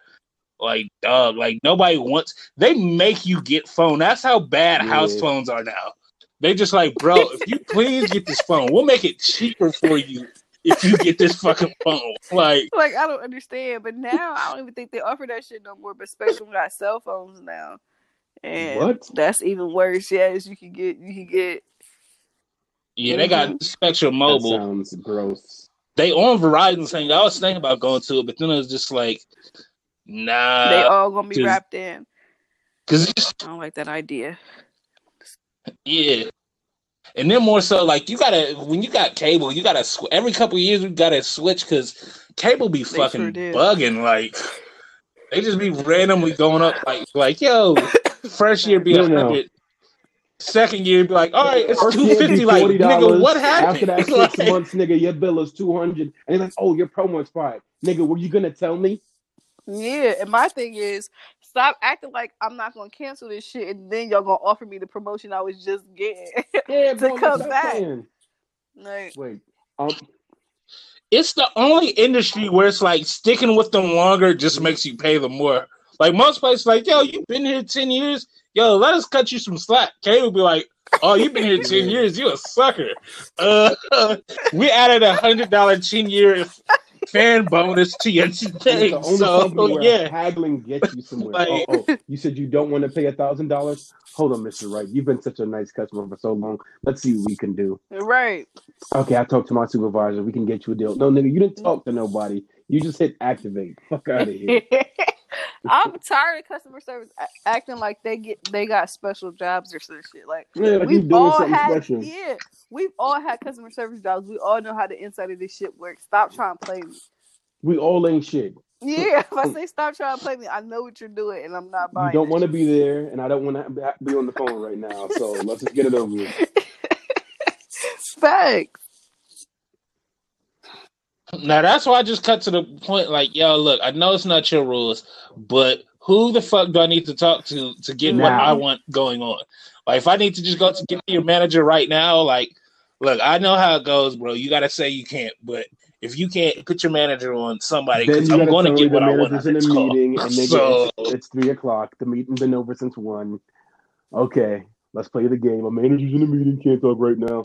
like dog, like nobody wants. They make you get phone. That's how bad house phones are now. They just like, bro, if you please get this phone, we'll make it cheaper for you if you get this fucking phone. Like, Like, I don't understand. But now, I don't even think they offer that shit no more. But Spectrum got cell phones now. And What? that's even worse. Yeah, Yes, you can get, you can get, yeah, they got mm-hmm. Spectrum That Mobile. sounds gross. they on Verizon saying I was thinking about going to it, but then it was just like, nah, they all gonna be just- wrapped in. because I don't like that idea. yeah. And then more so, like you gotta when you got cable, you gotta sw- every couple of years we gotta switch because cable be They fucking sure bugging. Like they just be randomly going up. Like like yo, first year be a No, no. Hundred, second year be like, all right, it's First two year be fifty. Like nigga, dollars. what happened? After that six Like, months, nigga, your bill is two hundred. And they're like, oh, your promo expired. Nigga, were you gonna tell me? Yeah, and my thing is, stop acting like I'm not gonna cancel this shit, and then y'all gonna offer me the promotion I was just getting. Yeah, To bro, come back. playing. like, Wait. Um, it's the only industry where it's like sticking with them longer just makes you pay them more. Like most places, like yo, you've been here ten years. Yo, let us cut you some slack. Kay would be like, "Oh, you've been here ten years. You a sucker." Uh, we added a hundred dollar ten year fan bonus to your it's the thing. only So yeah, haggling gets you somewhere. Like- oh, oh, you said you don't want to pay a thousand dollars? Hold on, Mister Wright. You've been such a nice customer for so long. Let's see what we can do. right? Okay, I talked to my supervisor. We can get you a deal. No, nigga, you didn't talk to nobody. You just hit activate. Fuck out of here. I'm tired of customer service acting like they get they got special jobs or some shit. Like Yeah, like we've all had, special. yeah, we've all had customer service jobs. We all know how the inside of this shit works. Stop trying to play me. We all ain't shit. Yeah, if I mm. say stop trying to play me, I know what you're doing, and I'm not buying. You don't want to be there, and I don't want to be on the phone right now. So let's just get it over with. Facts. Now that's why I just cut to the point. Like, yo, look, I know it's not your rules, but who the fuck do I need to talk to to get what I want going on? Like, if I need to just go to get your manager right now, like, look, I know how it goes, bro. You gotta say you can't, but if you can't, put your manager on somebody because I'm going to get what I want. in a call. meeting and they So, get, it's three o'clock. The meeting's been over since one. Okay, let's play the game. A manager's in a meeting, can't talk right now.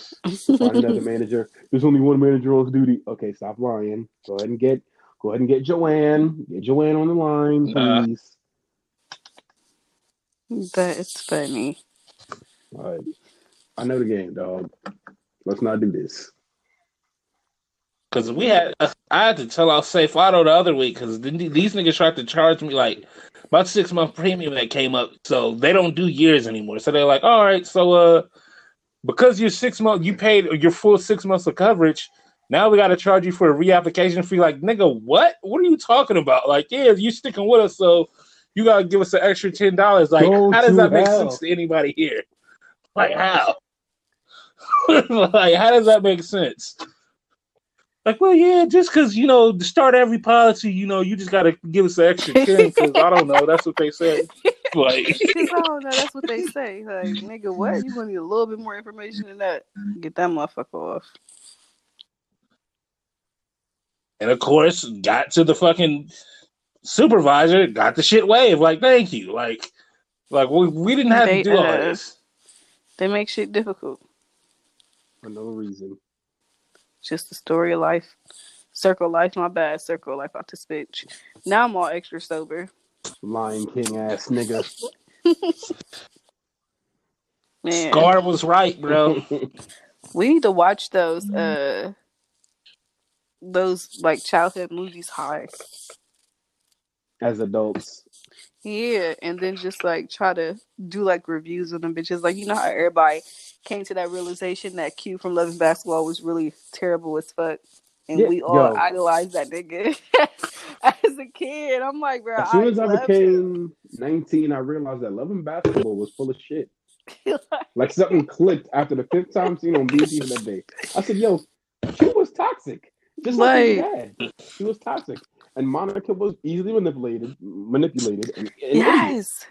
Find another manager. There's only one manager on duty. Okay, stop lying. Go ahead and get go ahead and get Joanne. Get Joanne on the line, Nah. please. That's funny. All right. I know the game, dog. Let's not do this. Because we had, I had to tell out Safe Auto the other week because these niggas tried to charge me like about six month premium that came up. So they don't do years anymore. So they're like, all right, so uh, because you're six months, you paid your full six months of coverage. Now we got to charge you for a reapplication fee. Like, nigga, what? What are you talking about? Like, yeah, you sticking with us, so you gotta give us an extra ten dollars. Like, Go how does that make hell. sense to anybody here? Like, how? like, how does that make sense? Like, well, yeah, just because you know, to start every policy, you know, you just got to give us an extra ten because I don't know. That's what they said. Like, Because I don't know. That's what they say. Like, nigga, what? You gonna need a little bit more information than that. Get that motherfucker off. and of course, got to the fucking supervisor, got the shit wave. Like, thank you. Like, like we, we didn't have They, to do all uh, this. They make shit difficult. For no reason. Just the story of life. Circle life, my bad. Circle life out this bitch. Now I'm all extra sober. Lion King ass nigga. Man, Scar was right, bro. we need to watch those uh those like childhood movies high. As adults. Yeah, and then just like try to do like reviews of them bitches. Like you know how everybody came to that realization that Q from Love and Basketball was really terrible as fuck, and Yeah, we all yo. idolized that nigga as a kid. I'm like, bro, As soon as I became 19, I realized that Love and Basketball was full of shit. Like something clicked after the fifth time seen on BET that day. I said, yo, Q was toxic. Just like dad. She was toxic. And Monica was easily manipulated manipulated. And, and yes.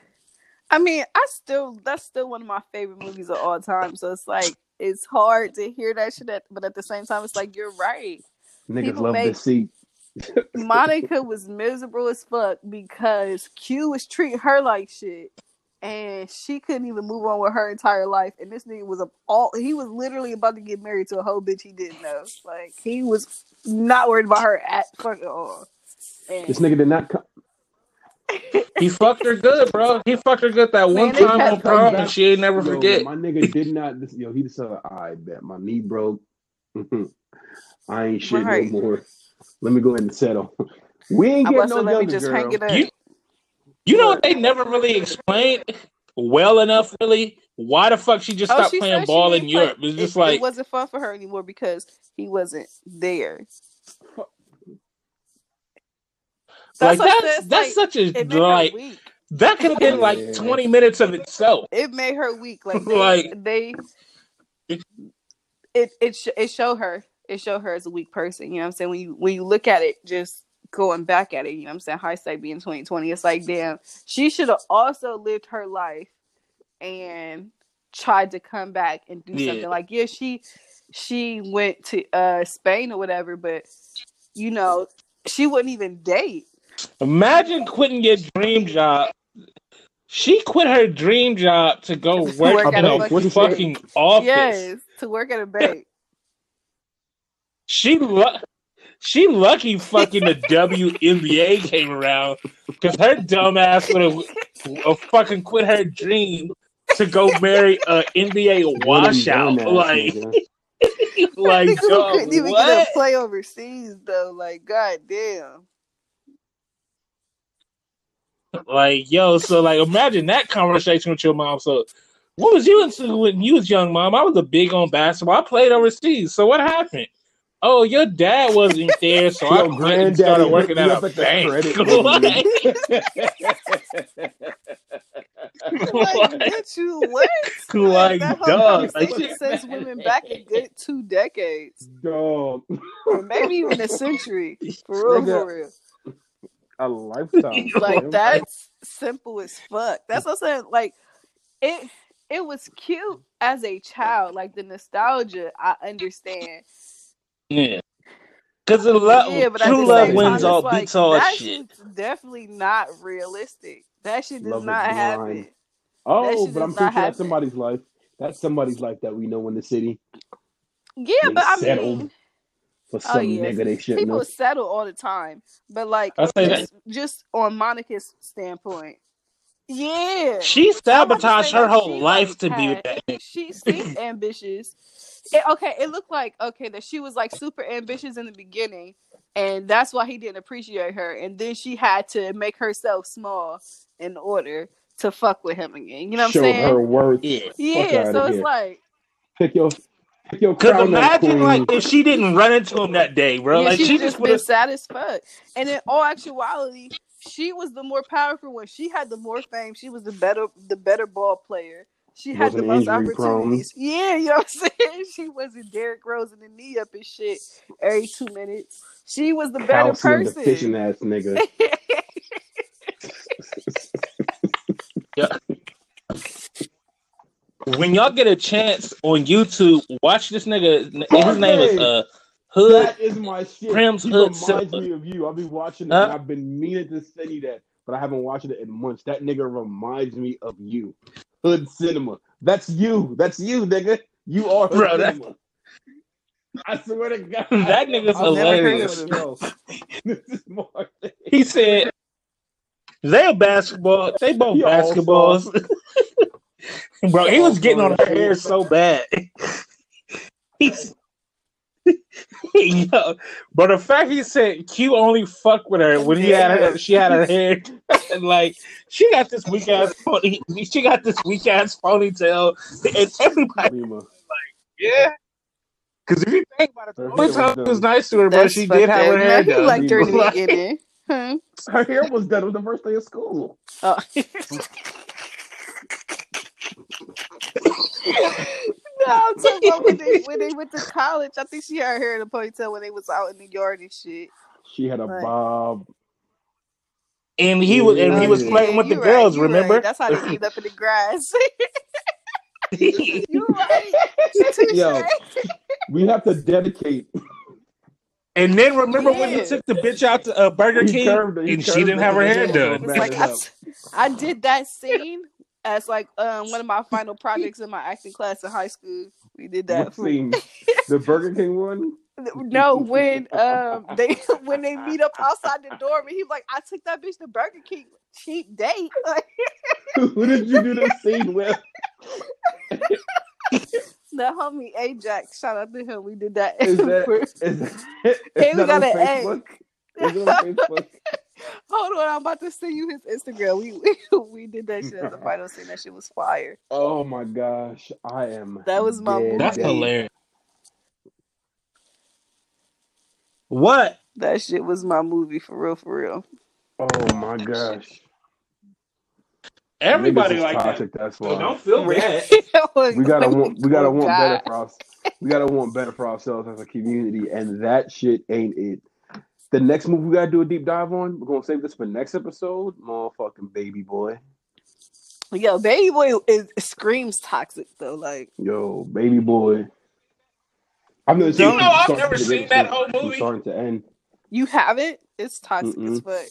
I mean, I still that's still one of my favorite movies of all time. So it's like it's hard to hear that shit, at, but at the same time, it's like you're right. niggas people love make- this seat. Monica was miserable as fuck because Q was treating her like shit, and she couldn't even move on with her entire life. And this nigga was a all he was literally about to get married to a whole bitch he didn't know. Like he was not worried about her at fucking all. And This nigga did not come. He fucked her good, bro. He fucked her good that one Man, time on prom, and she ain't never Yo, forget. My nigga did not. This, yo, he just said, I bet my knee broke. I ain't shit Right. no more. Let me go ahead and settle. We ain't getting must no have let me younger, just girl. hang it up. You- You know what they never really explained well enough, really? Why the fuck she just Oh, stopped she playing ball in play- Europe? It's it, just it like wasn't fun for her anymore because he wasn't there. Like what I that's that's it's such a It like her weak. that could have been like Yeah. twenty minutes of itself. It made her weak. Like they, Like- they it it sh- it showed her it showed her as a weak person. You know what I'm saying? When you when you look at it, just going back at it, you know what I'm saying? Hindsight being 2020, it's like damn, she should have also lived her life and tried to come back and do Yeah. something. Like yeah, she she went to uh Spain or whatever, but you know she wouldn't even date. Imagine quitting your dream job. She quit her dream job to go To work, work in at a a fucking fucking office. Yes, to work at a bank. She lu- she lucky fucking the WNBA came around because her dumb ass would have fucking quit her dream to go marry a NBA washout. done ass Like, nigga. like, Nigga who dog, couldn't even what? get a play overseas though. Like, god damn. Like, yo, so like, imagine that conversation with your mom. So, what was you into when you was young, mom? I was a big on basketball. I played overseas. So what happened? Oh, your dad wasn't there, so I Yo, quit and started working at a up bank. Like, union. like, bitch, you what? Like, that dog, like, conversation sends women back a good two decades, Dog. or maybe even a century. For real, for real. A lifetime. Like that's simple as fuck. That's what I'm saying. Like it, it was cute as a child. Like the nostalgia, I understand. Yeah. Because the love, yeah, but at true the love wins all, like, beats all that shit. definitely not realistic. That shit does Love not blind. happen. Oh, shit but I'm not pretty sure happen. that's somebody's life. That's somebody's life that we know in the city. Yeah, They but I settled mean, For Oh, some yeah. nigga they shouldn't people have. settle all the time. But like, I say just, just on Monica's standpoint, yeah, She I'm about to sabotaged her whole life to be with that nigga. she seemed ambitious. It, okay, it looked like okay that she was like super ambitious in the beginning, and that's why he didn't appreciate her. And then she had to make herself small in order to fuck with him again. You know what Show I'm saying? Show her worth. Yeah. yeah, so it's here. like pick your Because imagine, like, if she didn't run into him that day, bro. yeah, like, she, she just just would been sad as fuck. And in all actuality, she was the more powerful one. She had the more fame. She was the better, the better ball player. She had the most injury prone. opportunities. Yeah, you know what I'm saying. She wasn't Derrick Rose in the knee up and shit every two minutes. She was the better Calcium deficient person. ass nigga. When y'all get a chance on YouTube, watch this nigga. His name is uh Hood. That is my shit. Prim's he Hood reminds Silver. me of you. I've been watching. Huh? And I've been meaning to send you that, but I haven't watched it in months. That nigga reminds me of you. Hood Cinema. That's you. That's you, nigga. You are Hood Bro, that- Cinema. I swear to God. That nigga's I've hilarious. This is more. He said they a basketball. They both basketballs. Bro, he was getting on her hair so bad. He's Yo, but the fact he said Q only fuck with her when he had her, she had her hair, and like she got this weak ass pony, she got this weak ass ponytail, and everybody, like, yeah. Because if you think about it, the Her only hair was time he was nice to her, but she did have her hair Now, he done. liked her in the Like- beginning. Her hair was done on the first day of school. Oh. No, I'm talking about when they when they went to college. I think she had her hair in a ponytail when they was out in the yard and shit. She had a Right. bob. and he was and he was yeah, playing with the you girls. you remember? That's how they meet up in the grass. you right. Yo. We have to dedicate. And then remember when Yeah. he took the bitch out to uh, Burger He King it. And she didn't it. have her hair done. Like it I, up. s- I did that scene as like um one of my final projects in my acting class in high school. We did that. For, scene? The Burger King one? no, when um they when they meet up outside the door, and he's like, "I took that bitch to Burger King, cheap date." Like, Who did you do the scene with? the homie Ajax, shout out to him. We did that. Is that, for- is, is Hey, we got on an egg. Facebook? Is it on Facebook? Hold on, I'm about to send you his Instagram. We we, we did that shit as a final scene. That shit was fire. Oh my gosh, I am. That was my dead. movie. That's Yeah. hilarious. What? That shit was my movie for real, for real. Oh my gosh. Everybody Niggas is like that. toxic, That's So why. don't feel bad. we gotta want we gotta Oh, want better for us. We gotta want better for ourselves as a community, and that shit ain't it. The next movie we gotta do a deep dive on. We're gonna save this for next episode. Motherfucking baby boy. Yo, Baby Boy is screams toxic though. Like, Yo, baby boy. I've never You seen. it know I've from never start to seen that from- whole movie. starting to end. you haven't? It's toxic as Mm-mm. fuck.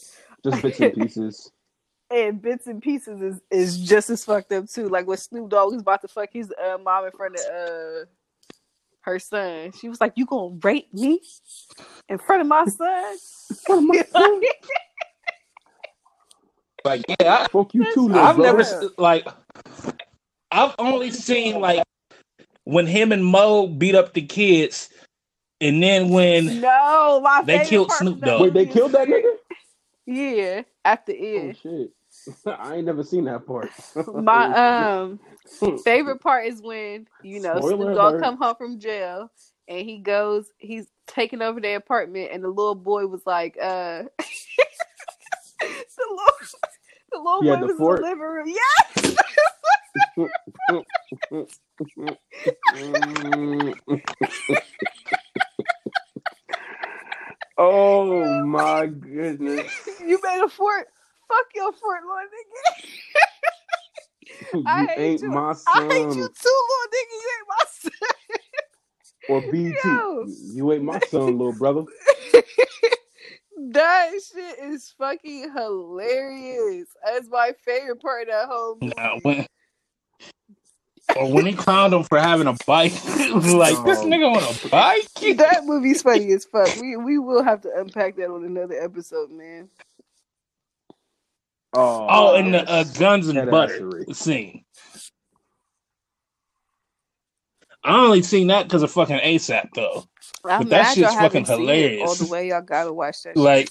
Just bits and pieces. And bits and pieces is, is just as fucked up too. Like when Snoop Dogg was about to fuck his uh, mom in front of uh her son. She was like, "You gonna rape me in front of my son?" Like, yeah, I, Fuck you too, I, little I've brother. never s- like. I've only seen like when him and Mo beat up the kids, and then when no, my They killed Snoop from Dogg. Wait, they killed that nigga? Yeah, at the Oh end. shit. I ain't never seen that part. My um favorite part is when you know Spoiler Snoop Dogg come home from jail and he goes, he's taking over their apartment, and the little boy was like, uh, the little, the little boy the was fort? in the living room. Yes, oh my goodness. you made a fort. Fuck your fort, little nigga. I you hate ain't you. my I hate you too, little nigga. You ain't my son. Or BT. Yo. You ain't my son, little brother. that shit is fucking hilarious. That's my favorite part of that whole movie. Nah, when, or when he clowned him for having a bike, it was like this Oh. nigga on a bike. that movie's funny as fuck. We we will have to unpack that on another episode, man. Oh, Oh, and the uh, guns and butter scene. I only seen that because of fucking ASAP though. I'm But that mad shit's y'all fucking seen hilarious. all the way. Y'all gotta watch that. Like, shit.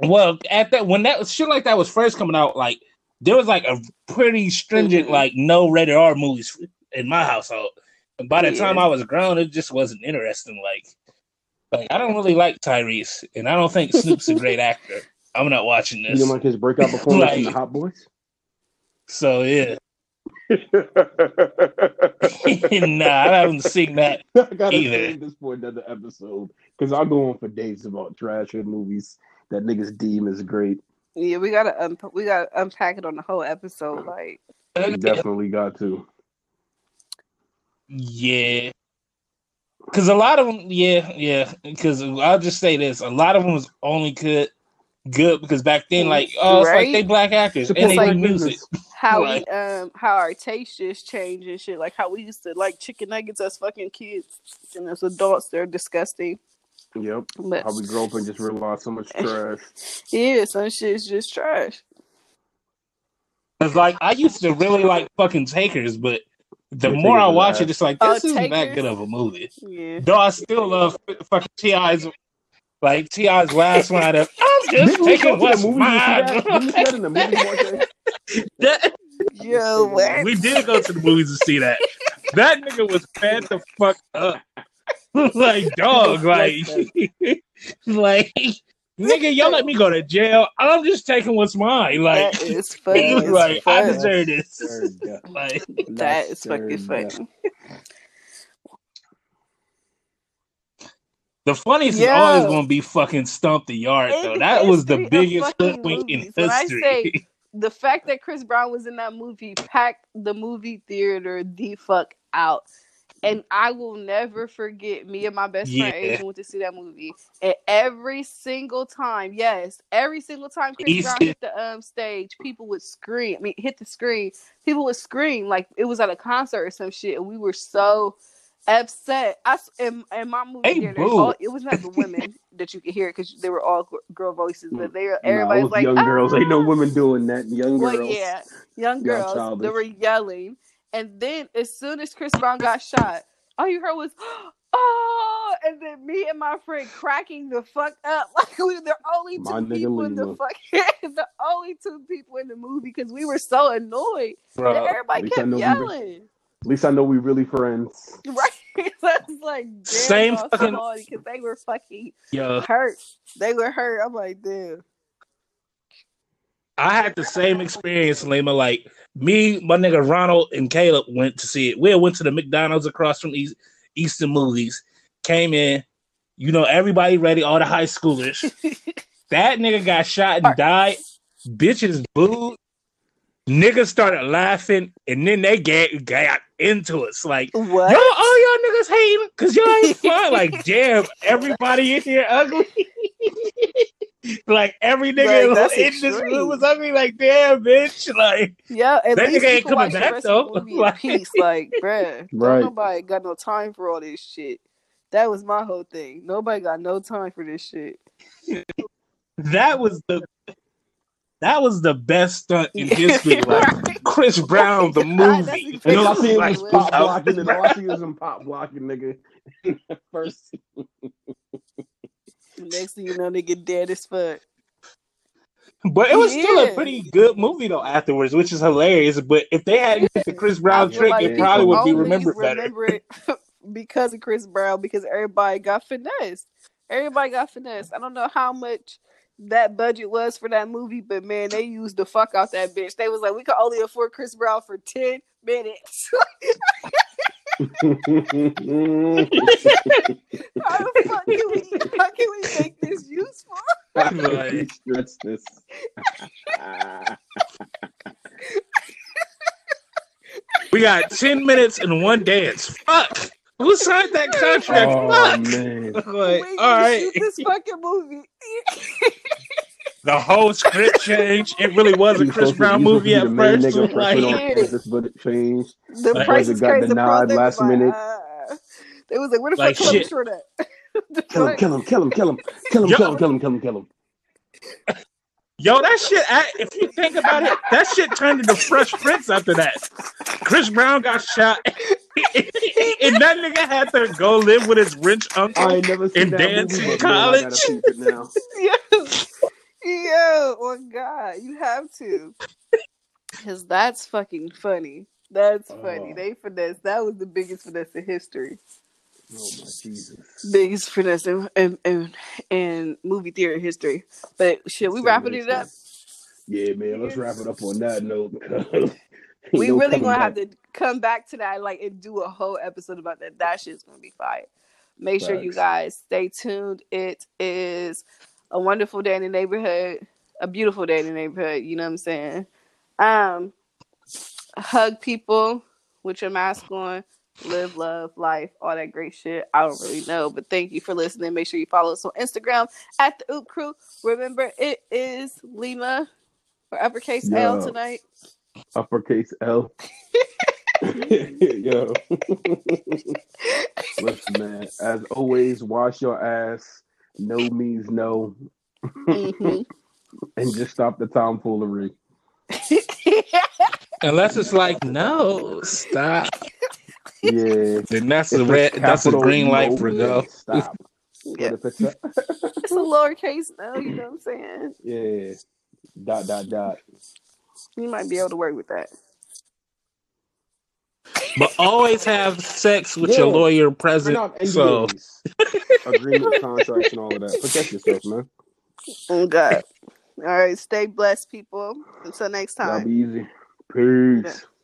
well, at that when that shit like that was first coming out, like there was like a pretty stringent Mhm. like no rated R movies in my household. And by the Yeah. time I was grown, it just wasn't interesting. Like, like I don't really like Tyrese, and I don't think Snoop's a great actor. I'm not watching this. You this. didn't like his breakout performance in the Hot Boyz? So yeah, nah, I haven't seen that. I gotta Either. this for another episode because I'll go on for days about trash and movies that niggas deem as great. yeah, we gotta un- we gotta unpack it on the whole episode. Like, You definitely got to. Yeah. Because a lot of them, yeah, yeah. Because I'll just say this: a lot of them was only good, good because back then, like, oh, it's like they black actors Support and they black do music. how Right. we um how our taste just changed and shit. Like how we used to like chicken nuggets as fucking kids, and as adults they're disgusting. Yep. But How we grow up and just realize so much trash. yeah, some shit's just trash. It's like I used to really like fucking Takers, but the Yeah, more I watch ass. it, it's like Oh, this isn't that good of a movie. Yeah. Though I still love fucking T.I.'s, like T.I.'s last line of "I'm just we taking to what's movie mine." that? Didn't we in the movie, Martin? That- Yo, what? We did go to the movies to see that. That nigga was fed the fuck up. like dog, like like nigga, y'all let me go to jail. I'm just taking what's mine. Like, that is funny. as like I deserve this. Sir, yeah. Like That is fucking Sir, funny. the funniest is always gonna be fucking Stomp the Yard In though. the That was the biggest fucking hoodwink in movies. When I history. say- The fact that Chris Brown was in that movie packed the movie theater the fuck out. And I will never forget me and my best friend Yeah. Asian went to see that movie. And every single time, yes, every single time Chris He Brown hit the um stage, people would scream. I mean, hit the screen, people would scream like it was at a concert or some shit. And we were so upset. I in, in my movie Hey, theater, all, it was not the women that you could hear because they were all girl voices, but they were everybody's like young girls. Ain't no "Ah!" women doing that. Young Well, girls. yeah, young girls. They were yelling, and then as soon as Chris Brown got shot, all you heard was "Oh!" and then me and my friend cracking the fuck up like we were the only two nigga people in the fucking the only two people in the movie because we were so annoyed that Bro, everybody kept know we were- yelling. At least I know we really friends. Right? so it's like damn, Same fucking- salty because they were fucking yo, hurt. They were hurt. I'm like, damn. I had the same experience, Lima. Like me, my nigga Ronald and Caleb went to see it. We went to the McDonald's across from East, Eastern Movies. Came in, you know, everybody ready, all the high schoolers. that nigga got shot and died. Bitches booed. Niggas started laughing, and then they get got into it. It's like, What? y'all, all y'all niggas hating because y'all ain't fun. like, damn, everybody in here ugly. like every nigga Like, that's in this room was ugly. Like, damn, bitch. Like, Yeah, at That least nigga ain't you can coming watch back, rest though. of the movie in Like- peace. Like, bruh, Right. nobody got no time for all this shit. That was my whole thing. Nobody got no time for this shit. that was the that was the best stunt in history. Like Right. Chris Brown, the movie. exactly And all I what see it was was. pop Out. blocking, and all I see was him pop blocking, nigga. First, Next thing you know, they get dead as fuck. But it was still a pretty good movie though afterwards, which is hilarious. But if they hadn't hit the Chris Brown trick, like it probably would be remembered better. remember it because of Chris Brown because everybody got finessed. Everybody got finessed. I don't know how much that budget was for that movie, but man, they used the fuck out that bitch. They was like, we could only afford Chris Brown for ten minutes. how the fuck can we? How can we make this useful? Like- That's this. We got 10 minutes and one dance. Fuck. Who signed that contract? oh Fuck. man. Like, we all shoot this fucking movie. The whole script changed. It really was a He's Chris supposed to- Brown movie at to the main first. nigga Like, pressing on campus, but it changed. The Like, price was it is got. The denied they last was like, minute? uh, they was like, where the Like fuck Columbus shit. Short at? Kill him, kill him, kill him, kill him, kill him, kill him, kill him, kill him, kill him. Yo, that shit, I- if you think about it, that shit turned into Fresh Prince after that. Chris Brown got shot, and that nigga had to go live with his rich uncle. I never seen In that dance movie, in but man, I gotta college. now. Yes. Yo, oh god, you have to. Cause that's fucking funny. That's funny. Oh. They finesse. That was the biggest finesse in history. Oh my Jesus. Biggest finesse in, in, in, in movie theater history. But should we wrapping this, it up. Yeah, man. Let's wrap it up on that note. We no really gonna have to come back to that, like, and do a whole episode about that. That shit's gonna be fire. Make sure you guys stay tuned. It is a wonderful day in the neighborhood, a beautiful day in the neighborhood. You know what I'm saying? Um, hug people with your mask on. Live, love, life, all that great shit. I don't really know, but thank you for listening. Make sure you follow us on Instagram at the Oop Crew. Remember, it is Lima for uppercase L tonight. Uppercase L. Yo. Listen, man. As always, wash your ass. No means no. Mhm. and just stop the tomfoolery. Unless it's like, no, stop. Yeah. Then that's a If it's red. That's a capital green light for go. Stop. yeah, But if it's a, it's a lowercase no. You know what I'm saying? yeah. Dot dot dot. You might be able to work with that. But always have sex with Yeah. your lawyer present. So agreement contracts, and all of that. Protect yourself, man. Oh God. All right, stay blessed, people. Until next Y'all time. be easy. Peace. Yeah.